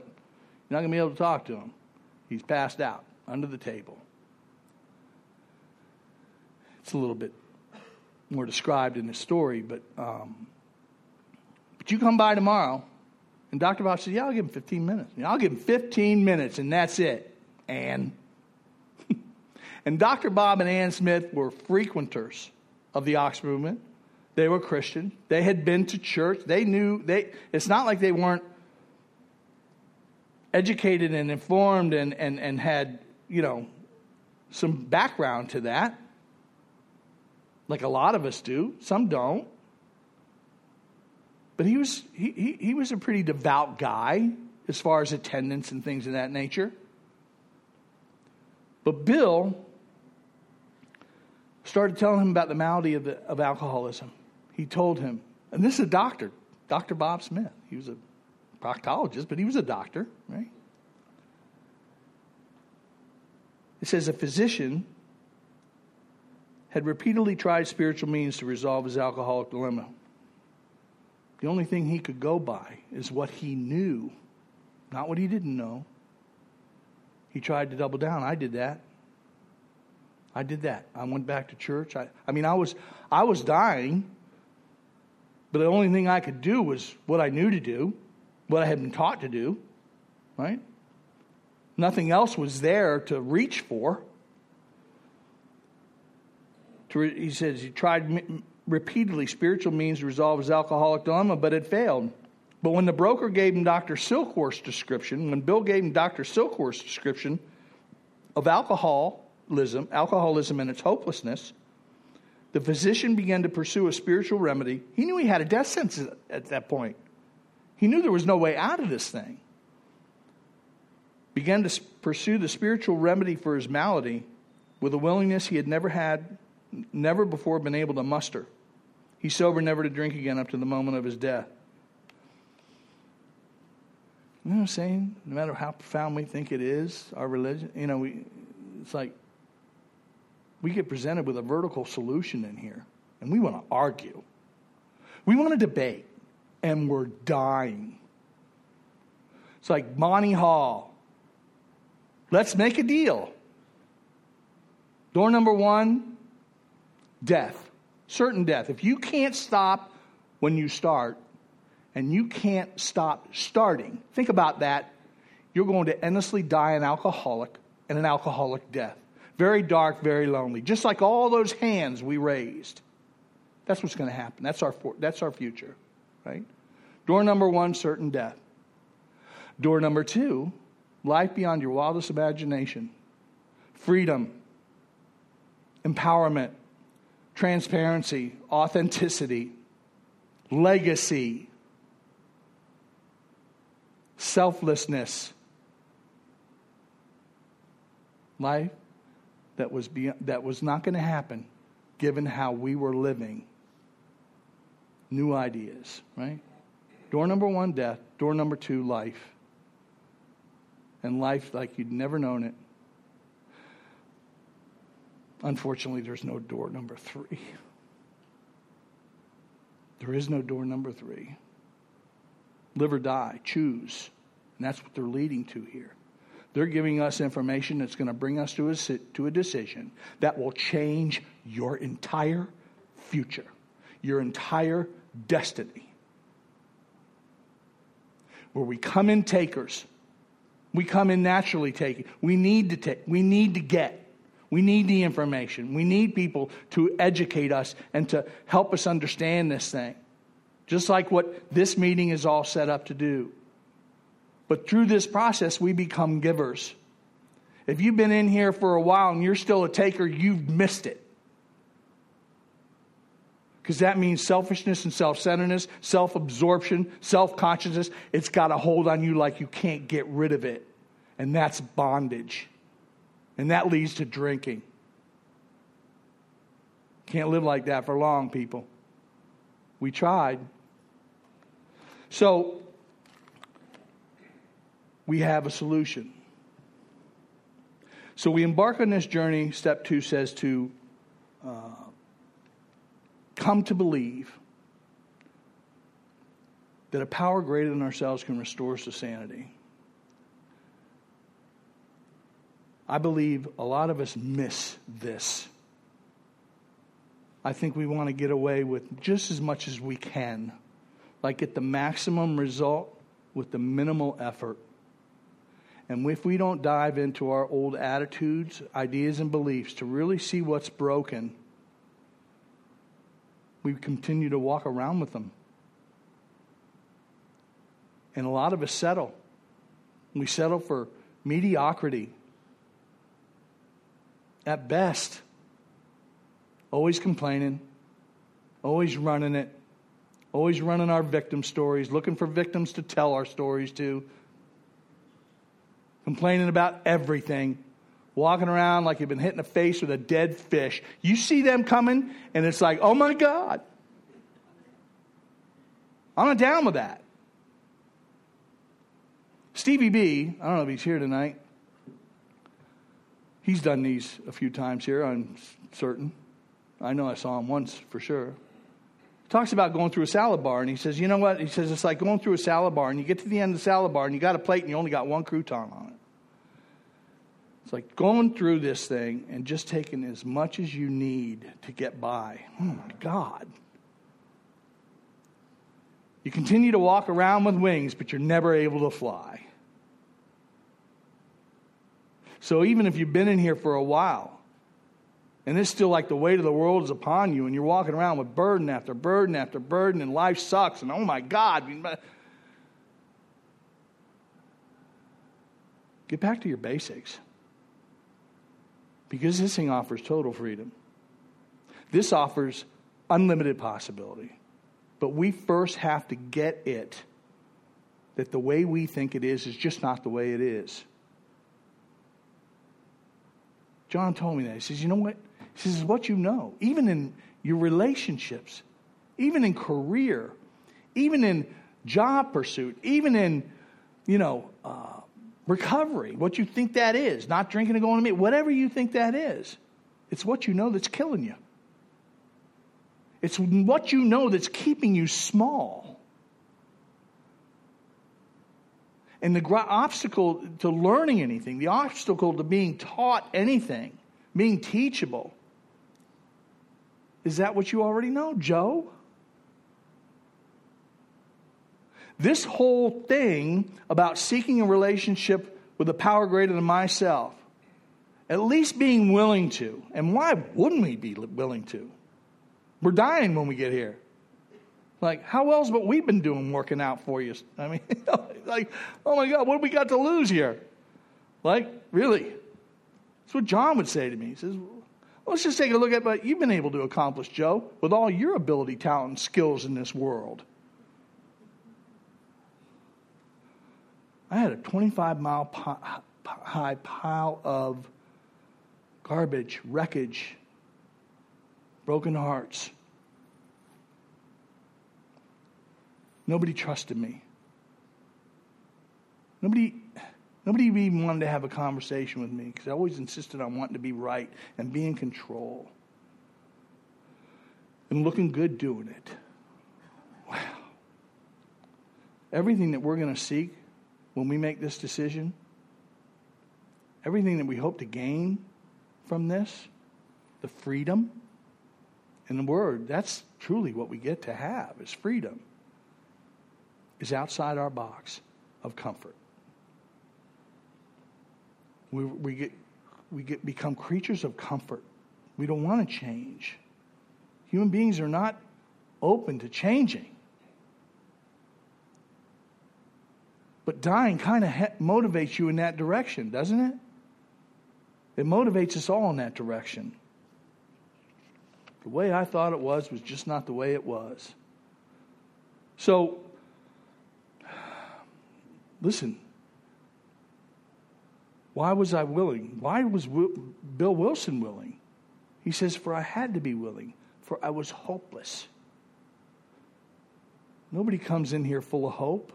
you're not going to be able to talk to him. He's passed out under the table. It's a little bit more described in the story, but, um, you come by tomorrow. And Dr. Bob says, Yeah, I'll give him 15 minutes. Yeah, I'll give him 15 minutes, and that's it. And and Dr. Bob and Anne Smith were frequenters of the Ox movement. They were Christian. They had been to church. They knew they it's not like they weren't educated and informed and, and, and had, you know, some background to that. Like a lot of us do. Some don't. But he was he, he, he was a pretty devout guy as far as attendance and things of that nature. But Bill started telling him about the malady of, the, of alcoholism. He told him, and this is a doctor, Dr. Bob Smith. He was a proctologist, but he was a doctor, right? It says a physician had repeatedly tried spiritual means to resolve his alcoholic dilemma. The only thing he could go by is what he knew, not what he didn't know. He tried to double down. I did that. I did that. I went back to church. I, I mean, I was, I was dying, but the only thing I could do was what I knew to do, what I had been taught to do, right? Nothing else was there to reach for. To re- he says he tried repeatedly spiritual means to resolve his alcoholic dilemma, but it failed. But when the broker gave him Dr. Silkworth's description, when Bill gave him Dr. Silkworth's description of alcoholism, alcoholism and its hopelessness, the physician began to pursue a spiritual remedy. He knew he had a death sentence at that point. He knew there was no way out of this thing. Began to pursue the spiritual remedy for his malady with a willingness he had never had, never before been able to muster. He sobered never to drink again up to the moment of his death. You know what I'm saying? No matter how profound we think it is, our religion, you know, we, it's like we get presented with a vertical solution in here, and we want to argue. We want to debate, and we're dying. It's like Monty Hall. Let's make a deal. Door number one death, certain death. If you can't stop when you start, and you can't stop starting, think about that. You're going to endlessly die an alcoholic and an alcoholic death. Very dark, very lonely. Just like all those hands we raised. That's what's going to happen. That's our, that's our future, right? Door number one, certain death. Door number two, life beyond your wildest imagination. Freedom, empowerment, transparency, authenticity, legacy, selflessness. Life that was, beyond, that was not going to happen given how we were living. New ideas, right? Door number one, death. Door number two, life. And life like you'd never known it. Unfortunately, there's no door number three. There is no door number three. Live or die, choose. And that's what they're leading to here. They're giving us information that's going to bring us to a, to a decision that will change your entire future, your entire destiny. Where we come in takers, we come in naturally taking. We need to take, we need to get. We need the information. We need people to educate us and to help us understand this thing. Just like what this meeting is all set up to do. But through this process, we become givers. If you've been in here for a while and you're still a taker, you've missed it. Because that means selfishness and self centeredness, self absorption, self consciousness. It's got a hold on you like you can't get rid of it. And that's bondage. And that leads to drinking. Can't live like that for long, people. We tried. So, we have a solution. So we embark on this journey. Step two says to uh, come to believe that a power greater than ourselves can restore us to sanity. I believe a lot of us miss this. I think we want to get away with just as much as we can, like get the maximum result with the minimal effort. And if we don't dive into our old attitudes, ideas, and beliefs to really see what's broken, we continue to walk around with them. And a lot of us settle. We settle for mediocrity. At best, always complaining, always running it, always running our victim stories, looking for victims to tell our stories to complaining about everything, walking around like you've been hit in the face with a dead fish. You see them coming, and it's like, oh my God. I'm not down with that. Stevie B, I don't know if he's here tonight. He's done these a few times here, I'm certain. I know I saw him once for sure. He talks about going through a salad bar, and he says, You know what? He says, It's like going through a salad bar, and you get to the end of the salad bar, and you got a plate, and you only got one crouton on it. It's like going through this thing and just taking as much as you need to get by. Oh my God. You continue to walk around with wings, but you're never able to fly. So even if you've been in here for a while, And it's still like the weight of the world is upon you, and you're walking around with burden after burden after burden, and life sucks, and oh my God. Get back to your basics. Because this thing offers total freedom. This offers unlimited possibility. But we first have to get it that the way we think it is is just not the way it is. John told me that. He says, You know what? He says, What you know, even in your relationships, even in career, even in job pursuit, even in, you know, uh, recovery, what you think that is, not drinking and going to meet, whatever you think that is, it's what you know that's killing you. It's what you know that's keeping you small. And the obstacle to learning anything, the obstacle to being taught anything, being teachable, is that what you already know, Joe? This whole thing about seeking a relationship with a power greater than myself, at least being willing to, and why wouldn't we be willing to? We're dying when we get here. Like, how else but we've been doing working out for you? I mean, like, oh my God, what we got to lose here? Like, really? That's what John would say to me. He says, let's just take a look at what you've been able to accomplish, Joe, with all your ability, talent, and skills in this world. I had a 25 mile high pile of garbage, wreckage, broken hearts. Nobody trusted me. Nobody, nobody even wanted to have a conversation with me because I always insisted on wanting to be right and be in control and looking good doing it. Wow. Everything that we're going to seek when we make this decision, everything that we hope to gain from this, the freedom, and the word, that's truly what we get to have is freedom, is outside our box of comfort. We, we, get, we get, become creatures of comfort. We don't want to change. Human beings are not open to changing. But dying kind of he- motivates you in that direction, doesn't it? It motivates us all in that direction. The way I thought it was was just not the way it was. So, listen. Why was I willing? Why was Bill Wilson willing? He says, For I had to be willing, for I was hopeless. Nobody comes in here full of hope.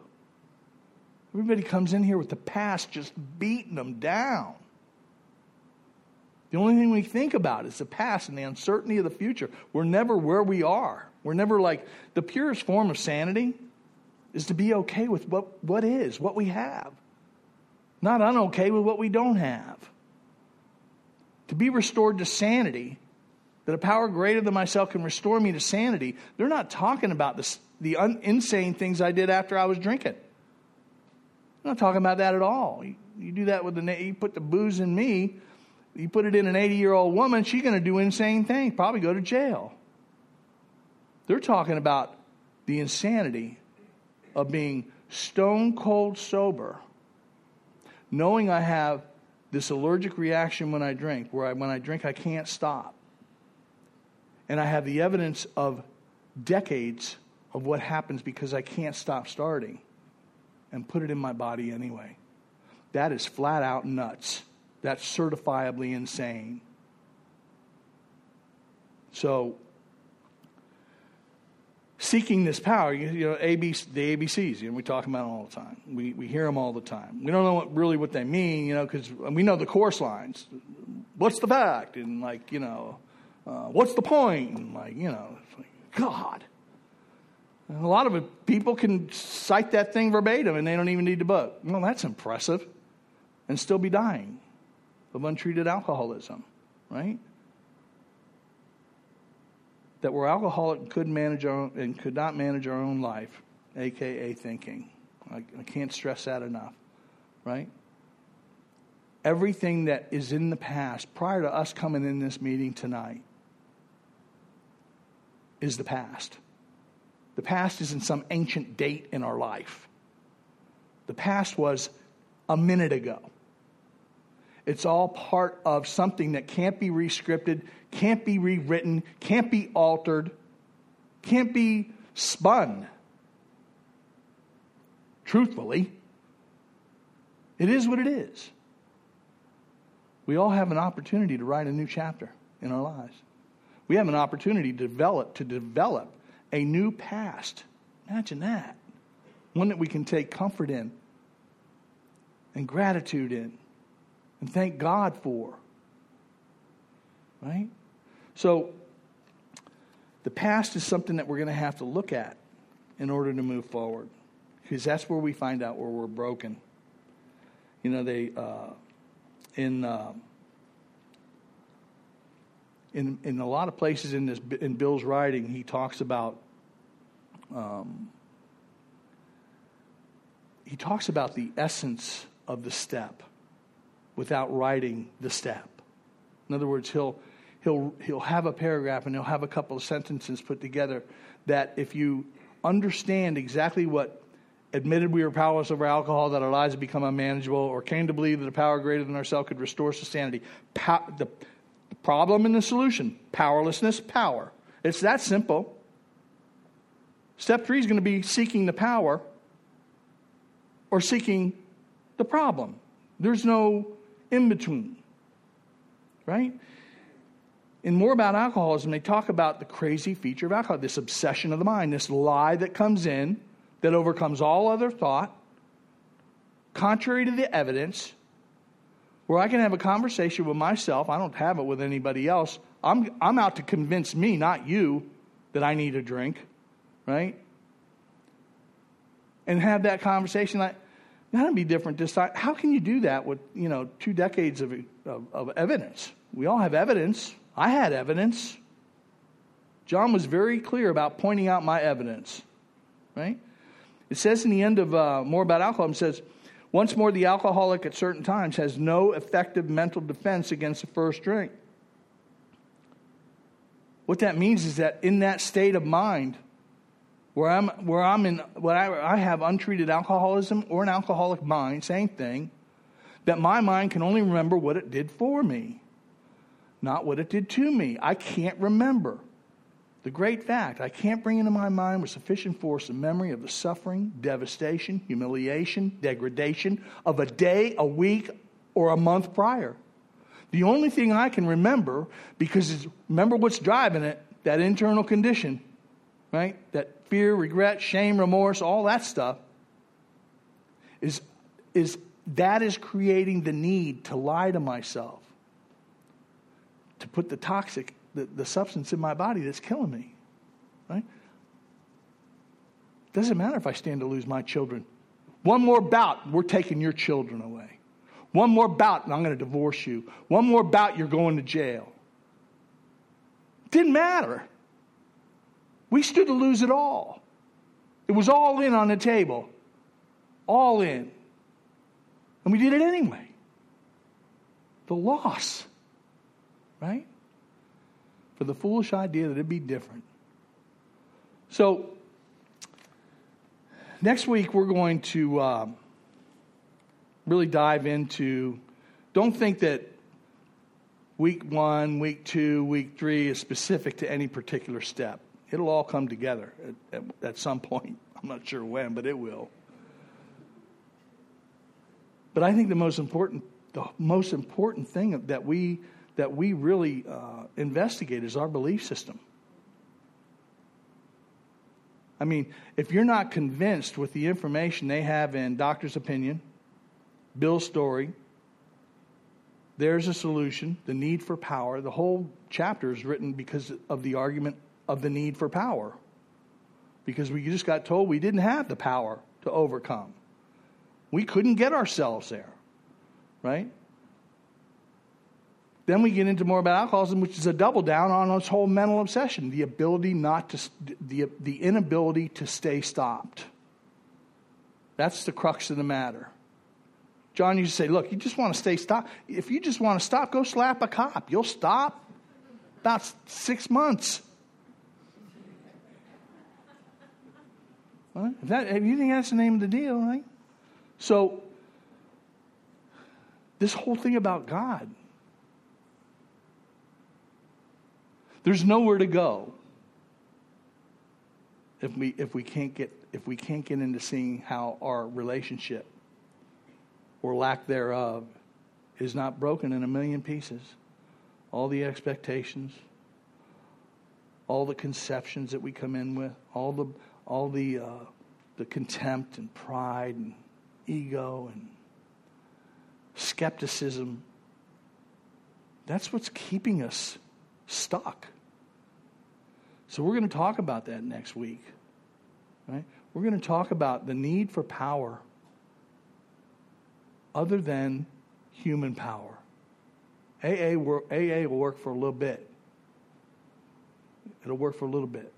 Everybody comes in here with the past just beating them down. The only thing we think about is the past and the uncertainty of the future. We're never where we are. We're never like the purest form of sanity is to be okay with what, what is, what we have, not unokay with what we don't have. To be restored to sanity, that a power greater than myself can restore me to sanity, they're not talking about this, the un, insane things I did after I was drinking. I'm not talking about that at all. You, you do that with the, you put the booze in me, you put it in an 80 year old woman, she's going to do insane things, probably go to jail. They're talking about the insanity of being stone cold sober, knowing I have this allergic reaction when I drink, where I, when I drink I can't stop. And I have the evidence of decades of what happens because I can't stop starting and put it in my body anyway. That is flat out nuts. That's certifiably insane. So, seeking this power, you know, ABC, the ABCs, you know, we talk about them all the time. We, we hear them all the time. We don't know what, really what they mean, you know, because we know the course lines. What's the fact? And, like, you know, uh, what's the point? And, like, you know, like, God. A lot of it, people can cite that thing verbatim and they don't even need to book. Well, that's impressive. And still be dying of untreated alcoholism, right? That we're alcoholic and could manage own, and could not manage our own life, aka thinking. I, I can't stress that enough, right? everything that is in the past prior to us coming in this meeting tonight is the past. The past isn't some ancient date in our life. The past was a minute ago. It's all part of something that can't be rescripted, can't be rewritten, can't be altered, can't be spun. Truthfully, it is what it is. We all have an opportunity to write a new chapter in our lives. We have an opportunity to develop to develop a new past. Imagine that. One that we can take comfort in and gratitude in and thank God for. Right? So, the past is something that we're going to have to look at in order to move forward because that's where we find out where we're broken. You know, they, uh, in, uh, in, in a lot of places in, this, in Bill's writing, he talks about um, he talks about the essence of the step without writing the step. In other words, he'll, he'll, he'll have a paragraph and he'll have a couple of sentences put together that if you understand exactly what admitted we were powerless over alcohol, that our lives had become unmanageable, or came to believe that a power greater than ourselves could restore us to sanity. The, the problem and the solution powerlessness, power. It's that simple. Step three is going to be seeking the power or seeking the problem. There's no in between, right? In More About Alcoholism, they talk about the crazy feature of alcohol, this obsession of the mind, this lie that comes in that overcomes all other thought, contrary to the evidence, where I can have a conversation with myself. I don't have it with anybody else. I'm, I'm out to convince me, not you, that I need a drink right? And have that conversation like, that'd be different. How can you do that with, you know, two decades of, of, of evidence? We all have evidence. I had evidence. John was very clear about pointing out my evidence, right? It says in the end of uh, More About Alcoholism, says, once more, the alcoholic at certain times has no effective mental defense against the first drink. What that means is that in that state of mind, where I'm, where I'm in, what I, I have untreated alcoholism or an alcoholic mind, same thing, that my mind can only remember what it did for me, not what it did to me. I can't remember. The great fact, I can't bring into my mind with sufficient force the memory of the suffering, devastation, humiliation, degradation of a day, a week, or a month prior. The only thing I can remember, because remember what's driving it, that internal condition, right? That fear, regret, shame, remorse, all that stuff, is, is that is creating the need to lie to myself, to put the toxic, the, the substance in my body that's killing me. Right? Doesn't matter if I stand to lose my children. One more bout, we're taking your children away. One more bout, and I'm going to divorce you. One more bout, you're going to jail. Didn't matter. We stood to lose it all. It was all in on the table. All in. And we did it anyway. The loss, right? For the foolish idea that it'd be different. So, next week we're going to uh, really dive into. Don't think that week one, week two, week three is specific to any particular step. It'll all come together at, at, at some point. I'm not sure when, but it will. But I think the most important, the most important thing that we that we really uh, investigate is our belief system. I mean, if you're not convinced with the information they have in Doctor's Opinion, Bill's story, there's a solution, the need for power. The whole chapter is written because of the argument of the need for power because we just got told we didn't have the power to overcome. We couldn't get ourselves there, right? Then we get into more about alcoholism, which is a double down on this whole mental obsession, the ability not to, the, the inability to stay stopped. That's the crux of the matter. John used to say, Look, you just want to stay stopped. If you just want to stop, go slap a cop. You'll stop about six months. If, that, if you think that's the name of the deal, right? So, this whole thing about God, there's nowhere to go if we if we can't get if we can't get into seeing how our relationship or lack thereof is not broken in a million pieces. All the expectations, all the conceptions that we come in with, all the all the uh, the contempt and pride and ego and skepticism. That's what's keeping us stuck. So we're going to talk about that next week. Right? We're going to talk about the need for power other than human power. AA, AA will work for a little bit. It'll work for a little bit.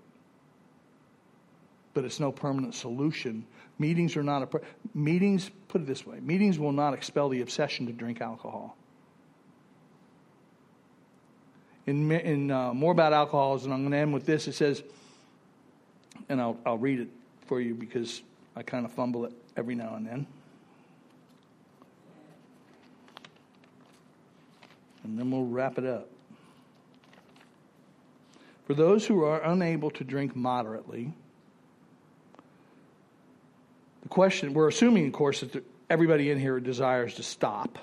But it's no permanent solution. Meetings are not a meetings. Put it this way: meetings will not expel the obsession to drink alcohol. In, in uh, more about alcoholism, I'm going to end with this. It says, and I'll, I'll read it for you because I kind of fumble it every now and then. And then we'll wrap it up. For those who are unable to drink moderately, the question, we're assuming, of course, that everybody in here desires to stop.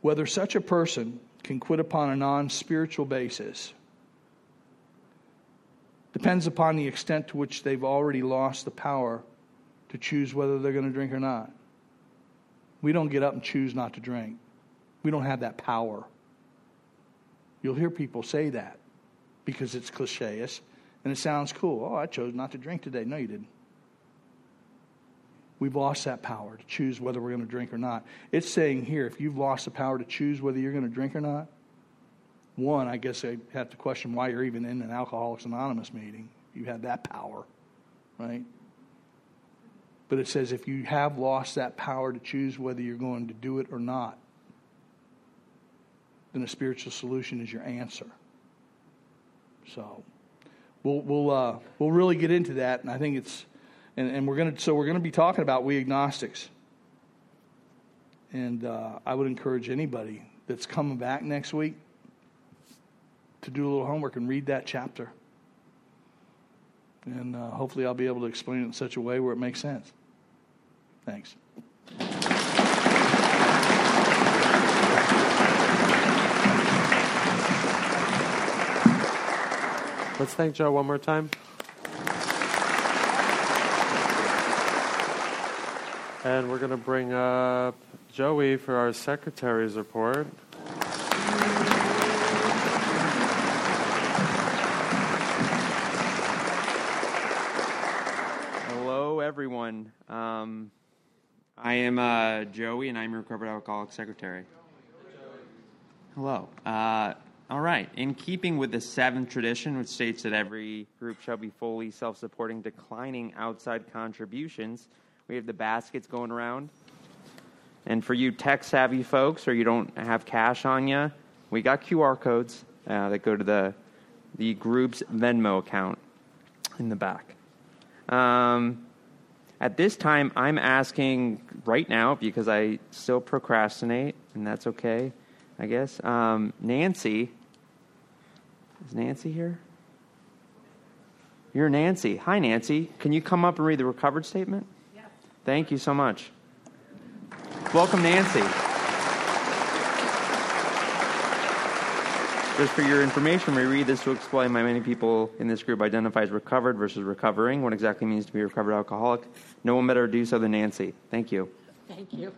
Whether such a person can quit upon a non spiritual basis depends upon the extent to which they've already lost the power to choose whether they're going to drink or not. We don't get up and choose not to drink. We don't have that power. You'll hear people say that because it's clichéish and it sounds cool. Oh, I chose not to drink today. No, you didn't. We've lost that power to choose whether we're going to drink or not. It's saying here, if you've lost the power to choose whether you're going to drink or not, one, I guess I have to question why you're even in an Alcoholics Anonymous meeting. You had that power, right? But it says if you have lost that power to choose whether you're going to do it or not, then a spiritual solution is your answer. So we'll we'll uh, we'll really get into that, and I think it's and, and we're gonna so we're gonna be talking about we agnostics, and uh, I would encourage anybody that's coming back next week to do a little homework and read that chapter. And uh, hopefully, I'll be able to explain it in such a way where it makes sense. Thanks. Let's thank Joe one more time. And we're going to bring up Joey for our secretary's report. Hello, everyone. Um, I am uh, Joey, and I'm your recovered alcoholic secretary. Hello. Uh, all right. In keeping with the seventh tradition, which states that every group shall be fully self supporting, declining outside contributions, we have the baskets going around. And for you tech savvy folks, or you don't have cash on you, we got QR codes uh, that go to the, the group's Venmo account in the back. Um, at this time, I'm asking right now because I still procrastinate, and that's okay, I guess. Um, Nancy, is Nancy here? You're Nancy. Hi, Nancy. Can you come up and read the recovered statement? Thank you so much. Welcome, Nancy. Just for your information, we read this to explain why many people in this group identify as recovered versus recovering, what exactly means to be a recovered alcoholic. No one better do so than Nancy. Thank you. Thank you.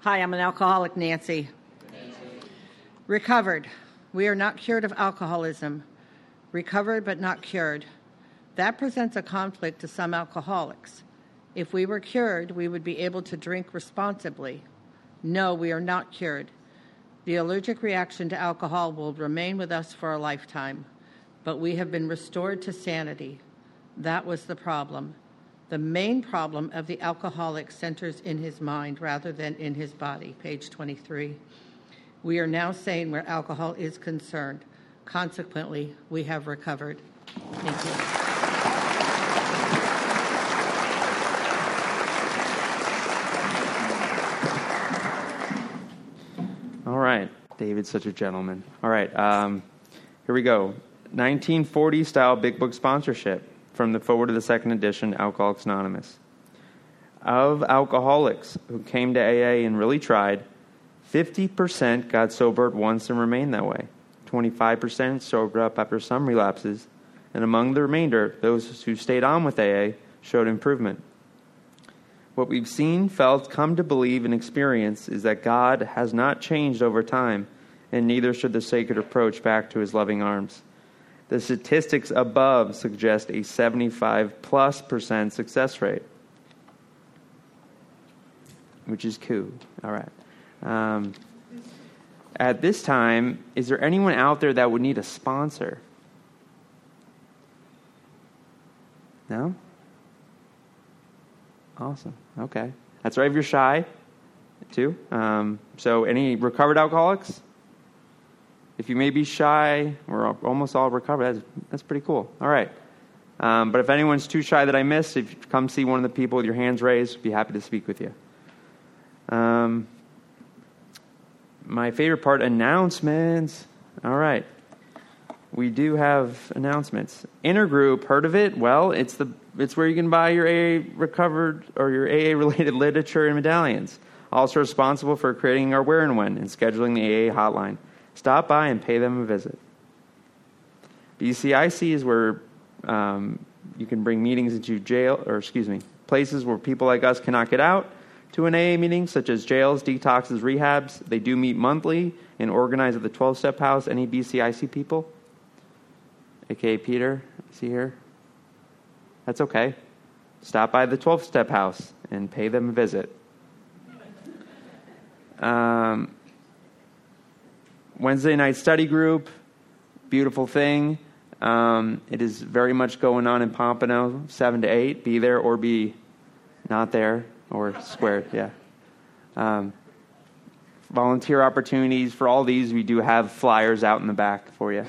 Hi, I'm an alcoholic, Nancy. Nancy. Recovered. We are not cured of alcoholism. Recovered but not cured. That presents a conflict to some alcoholics. If we were cured, we would be able to drink responsibly. No, we are not cured. The allergic reaction to alcohol will remain with us for a lifetime, but we have been restored to sanity. That was the problem. The main problem of the alcoholic centers in his mind rather than in his body. Page 23. We are now sane where alcohol is concerned. Consequently, we have recovered. Thank you. Right. David's such a gentleman. All right. Um, here we go. 1940 style Big Book sponsorship from the foreword of the second edition, Alcoholics Anonymous. Of alcoholics who came to AA and really tried, 50% got sober at once and remained that way. 25% sobered up after some relapses. And among the remainder, those who stayed on with AA showed improvement. What we've seen, felt, come to believe, and experience is that God has not changed over time, and neither should the sacred approach back to his loving arms. The statistics above suggest a 75 plus percent success rate, which is cool. All right. Um, at this time, is there anyone out there that would need a sponsor? No? Awesome. Okay. That's right if you're shy, too. Um, so, any recovered alcoholics? If you may be shy, we're almost all recovered. That's, that's pretty cool. All right. Um, but if anyone's too shy that I missed, if you come see one of the people with your hands raised, be happy to speak with you. Um, my favorite part announcements. All right. We do have announcements. Intergroup, heard of it? Well, it's the it's where you can buy your AA recovered or your AA related literature and medallions. Also responsible for creating our where and when and scheduling the AA hotline. Stop by and pay them a visit. BCIC is where um, you can bring meetings into jail, or excuse me, places where people like us cannot get out to an AA meeting, such as jails, detoxes, rehabs. They do meet monthly and organize at the 12 step house. Any BCIC people? AKA Peter, see here? That's okay. Stop by the 12 step house and pay them a visit. Um, Wednesday night study group, beautiful thing. Um, it is very much going on in Pompano, 7 to 8. Be there or be not there or squared, yeah. Um, volunteer opportunities for all these, we do have flyers out in the back for you.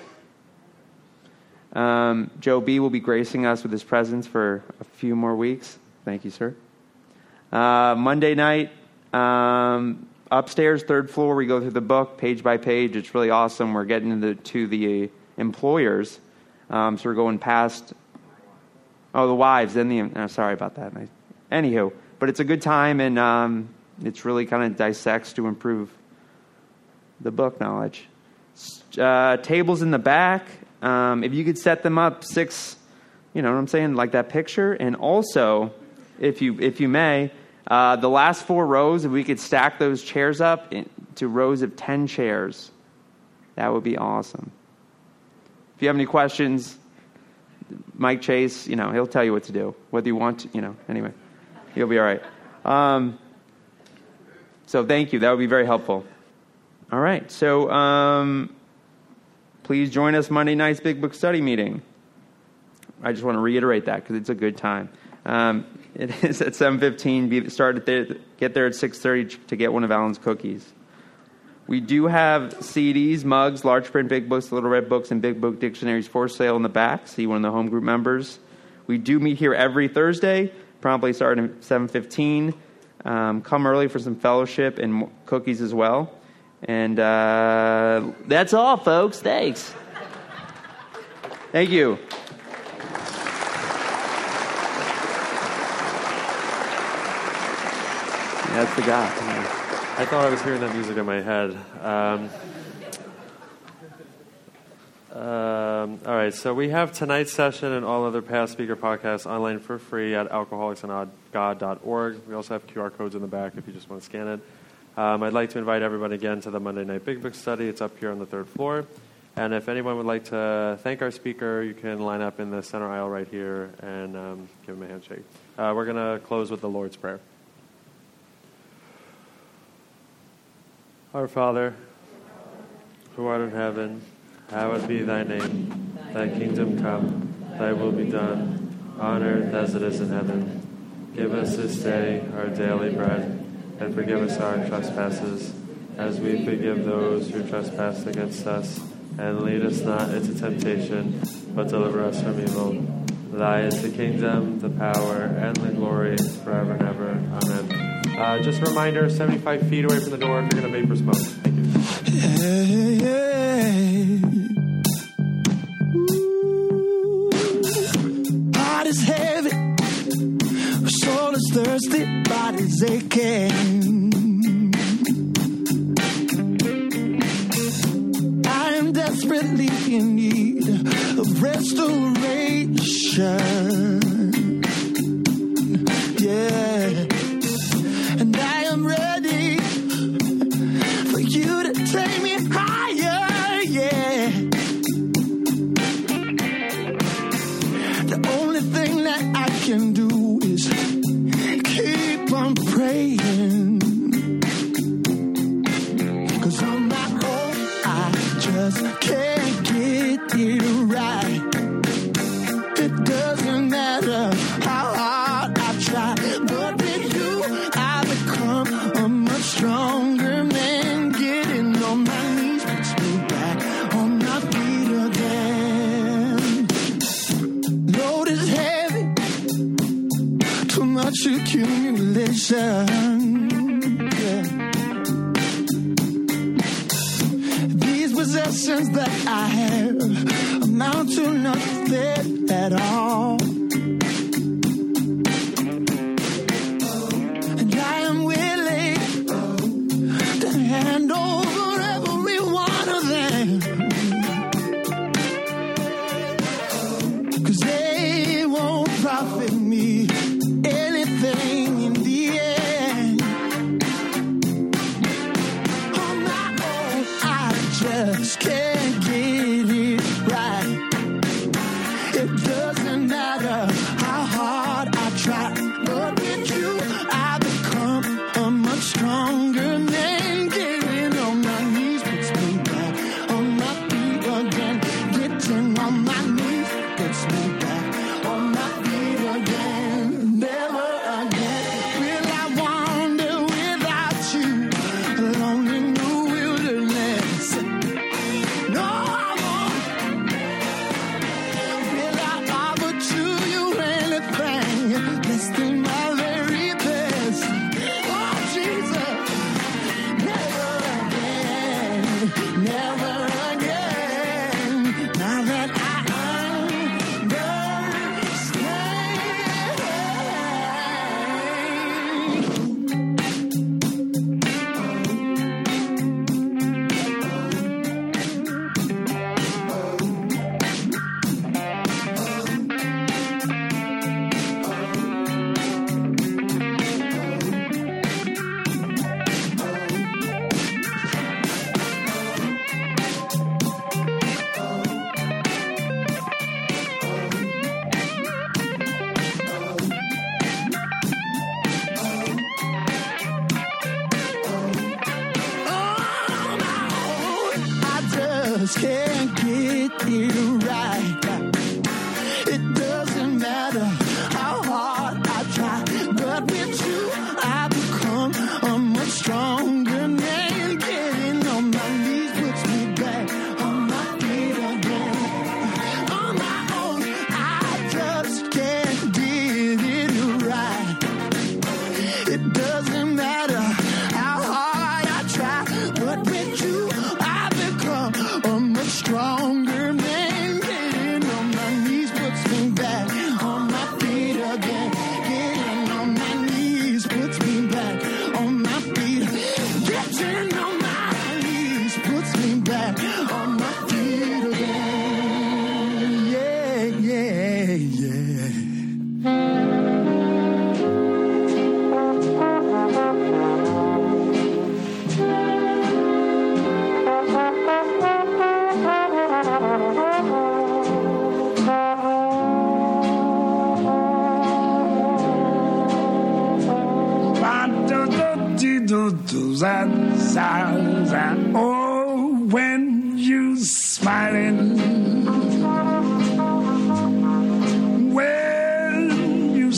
Um, Joe B will be gracing us with his presence for a few more weeks. Thank you, sir. Uh, Monday night, um, upstairs, third floor, we go through the book page by page. It's really awesome. We're getting into to the employers, um, so we're going past. Oh, the wives, then the. Oh, sorry about that. Anywho, but it's a good time, and um, it's really kind of dissects to improve the book knowledge. Uh, tables in the back. Um, if you could set them up six, you know what I'm saying, like that picture, and also, if you if you may, uh, the last four rows, if we could stack those chairs up to rows of ten chairs, that would be awesome. If you have any questions, Mike Chase, you know, he'll tell you what to do, whether you want to, you know. Anyway, you'll be all right. Um, so thank you. That would be very helpful. All right. So. Um, please join us Monday night's Big Book Study meeting. I just want to reiterate that because it's a good time. Um, it is at 7.15. Be, start at there, get there at 6.30 to get one of Alan's cookies. We do have CDs, mugs, large print big books, little red books, and big book dictionaries for sale in the back. See one of the home group members. We do meet here every Thursday, promptly starting at 7.15. Um, come early for some fellowship and cookies as well. And uh, that's all, folks. Thanks. Thank you. That's the guy. I thought I was hearing that music in my head. Um, um, all right, so we have tonight's session and all other past speaker podcasts online for free at alcoholicsandgod.org. We also have QR codes in the back if you just want to scan it. Um, I'd like to invite everyone again to the Monday Night Big Book study. It's up here on the third floor. And if anyone would like to thank our speaker, you can line up in the center aisle right here and um, give him a handshake. Uh, we're going to close with the Lord's Prayer. Our Father, who art in heaven, hallowed be thy name. Thy kingdom come, thy will be done, on earth as it is in heaven. Give us this day our daily bread and forgive us our trespasses, as we forgive those who trespass against us. And lead us not into temptation, but deliver us from evil. Thy is the kingdom, the power, and the glory forever and ever. Amen. Uh, just a reminder 75 feet away from the door if you're going to vapor smoke. Thank you. Hey, hey. thirsty bodies aching. I am desperately in need of restoration. Yeah.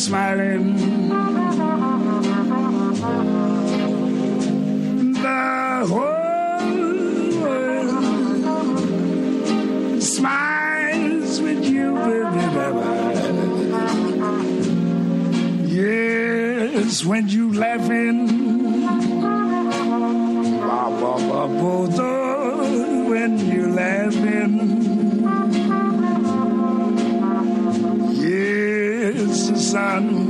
smiling. The whole world smiles with you, baby, baby. Yes, when you laughing, bah, bah, bah, both sun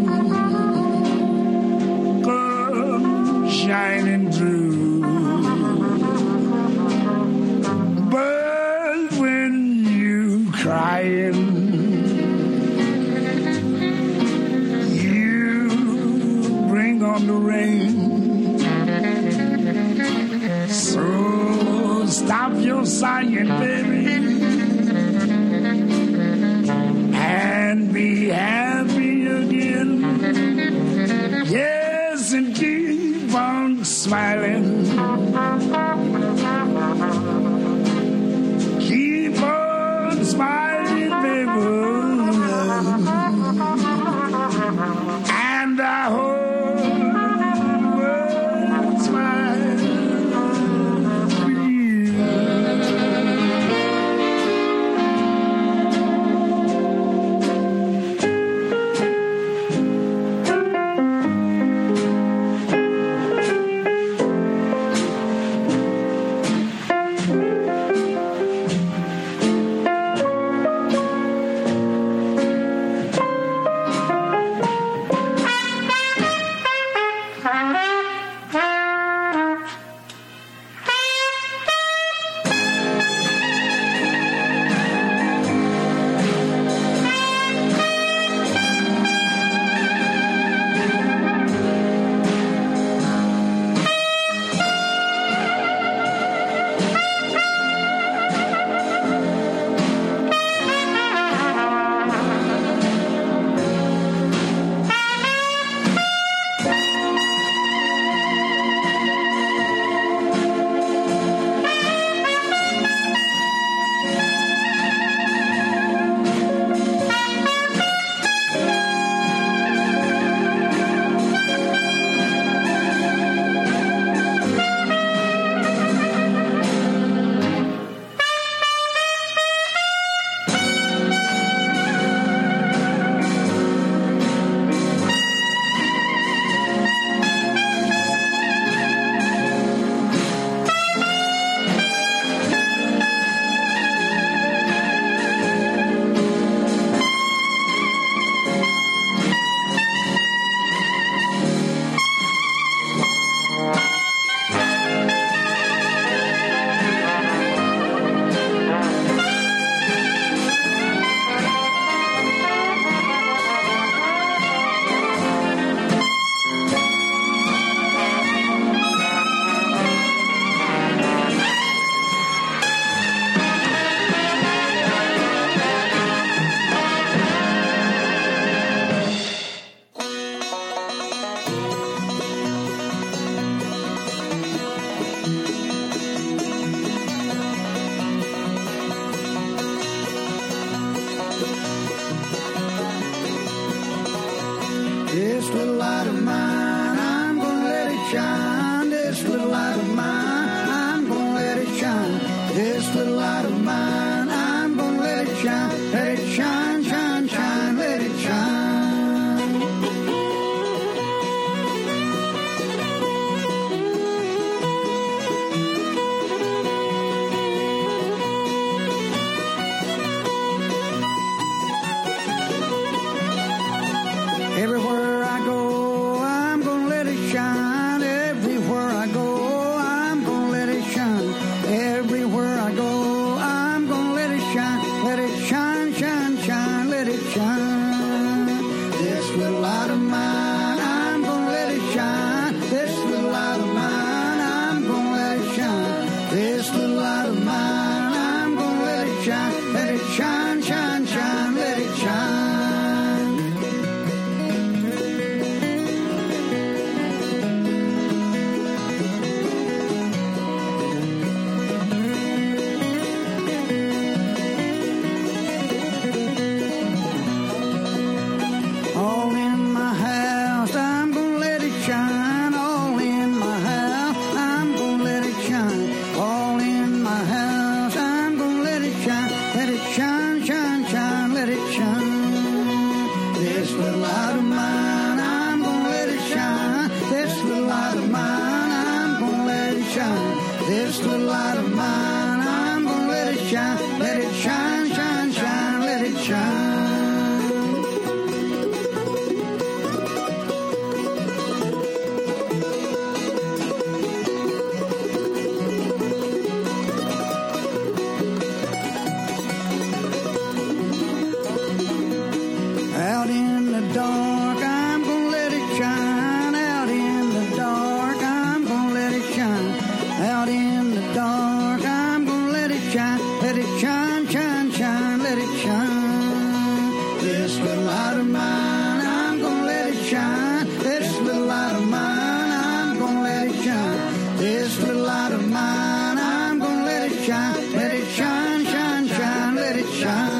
out in the dark. I'm gonna let it shine, let it shine, shine, shine, let it shine. This little light of mine, I'm gonna let it shine. This little light of mine, I'm gonna let it shine. This little light of mine, I'm gonna let it shine, let it shine, shine, shine, let it shine.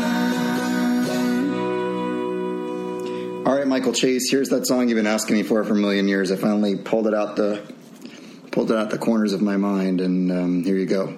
All right, Michael Chase, here's that song you've been asking me for for a million years. I finally pulled it out the pulled it out the corners of my mind, and um, here you go.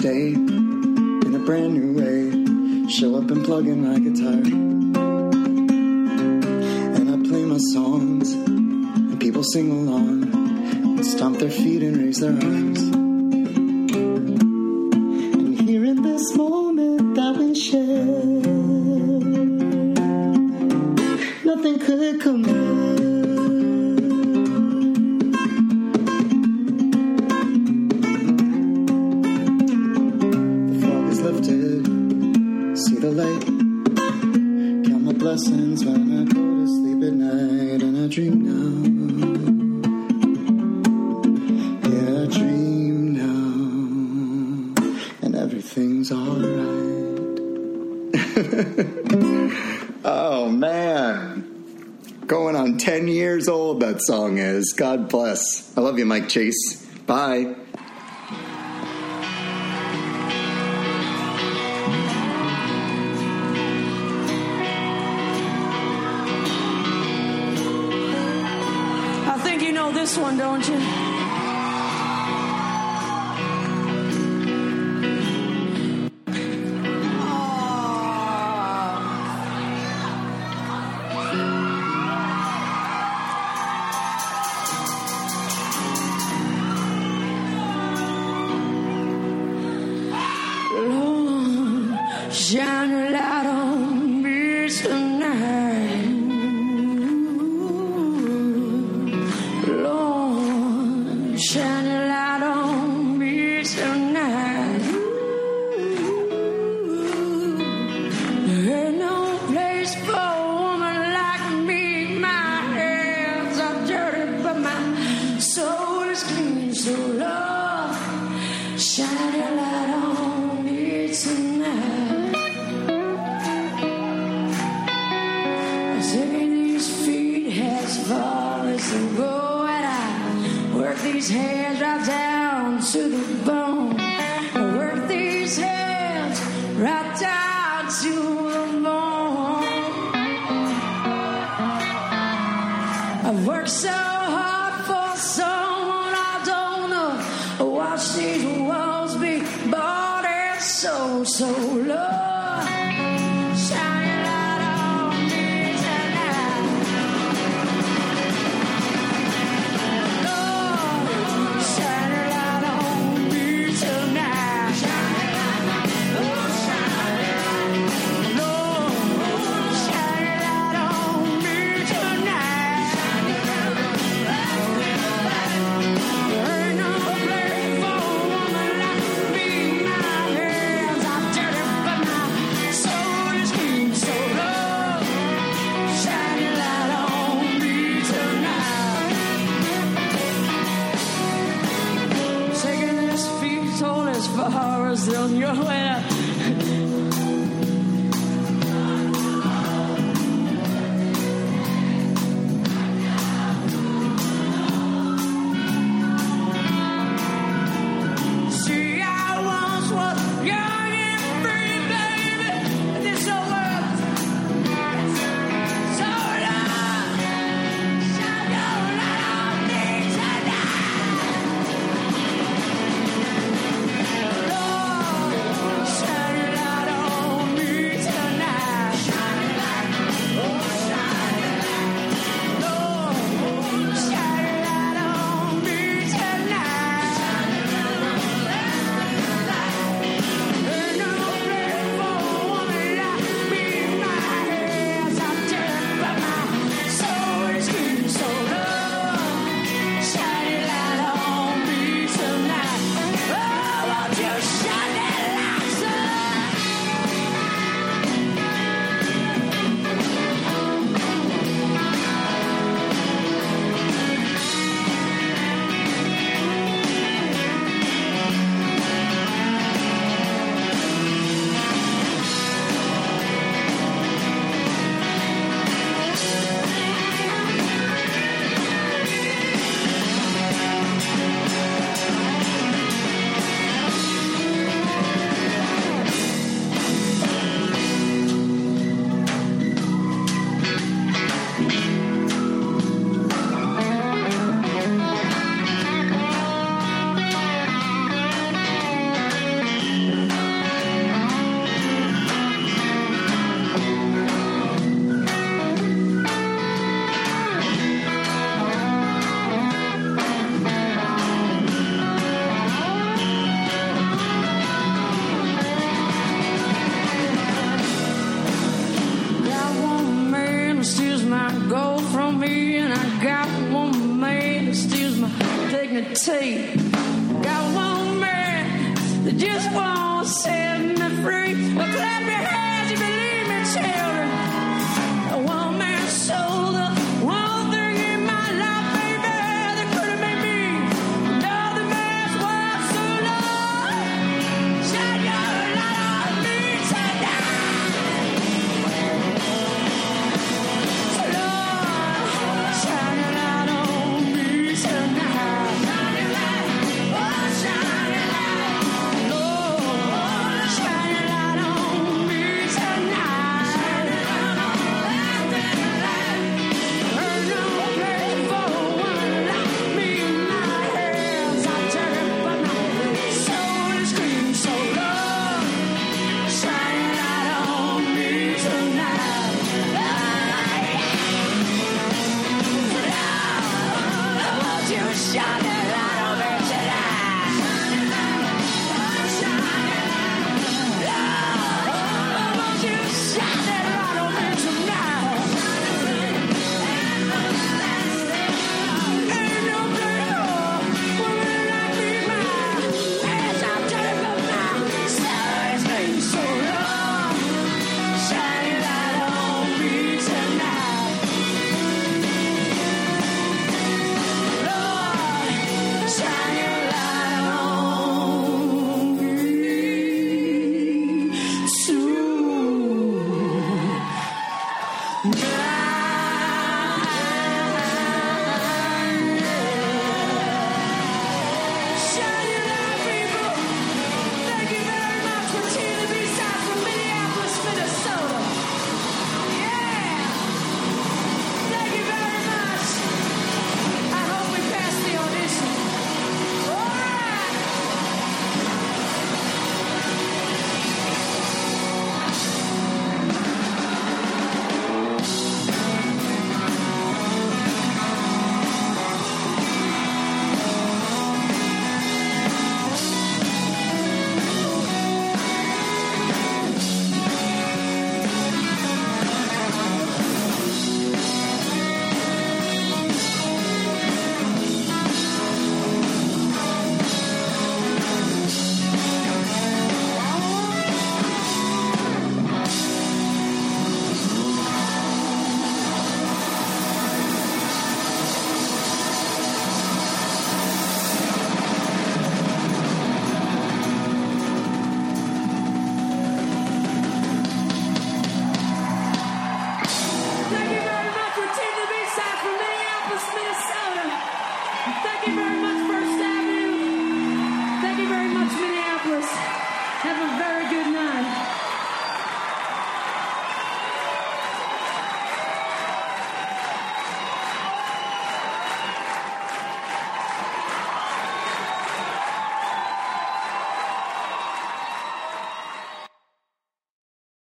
day in a brand new way. Show up and plug in my guitar. And I play my songs, and people sing along, and stomp their feet and raise their arms. song is. God bless. I love you, Mike Chase. Bye.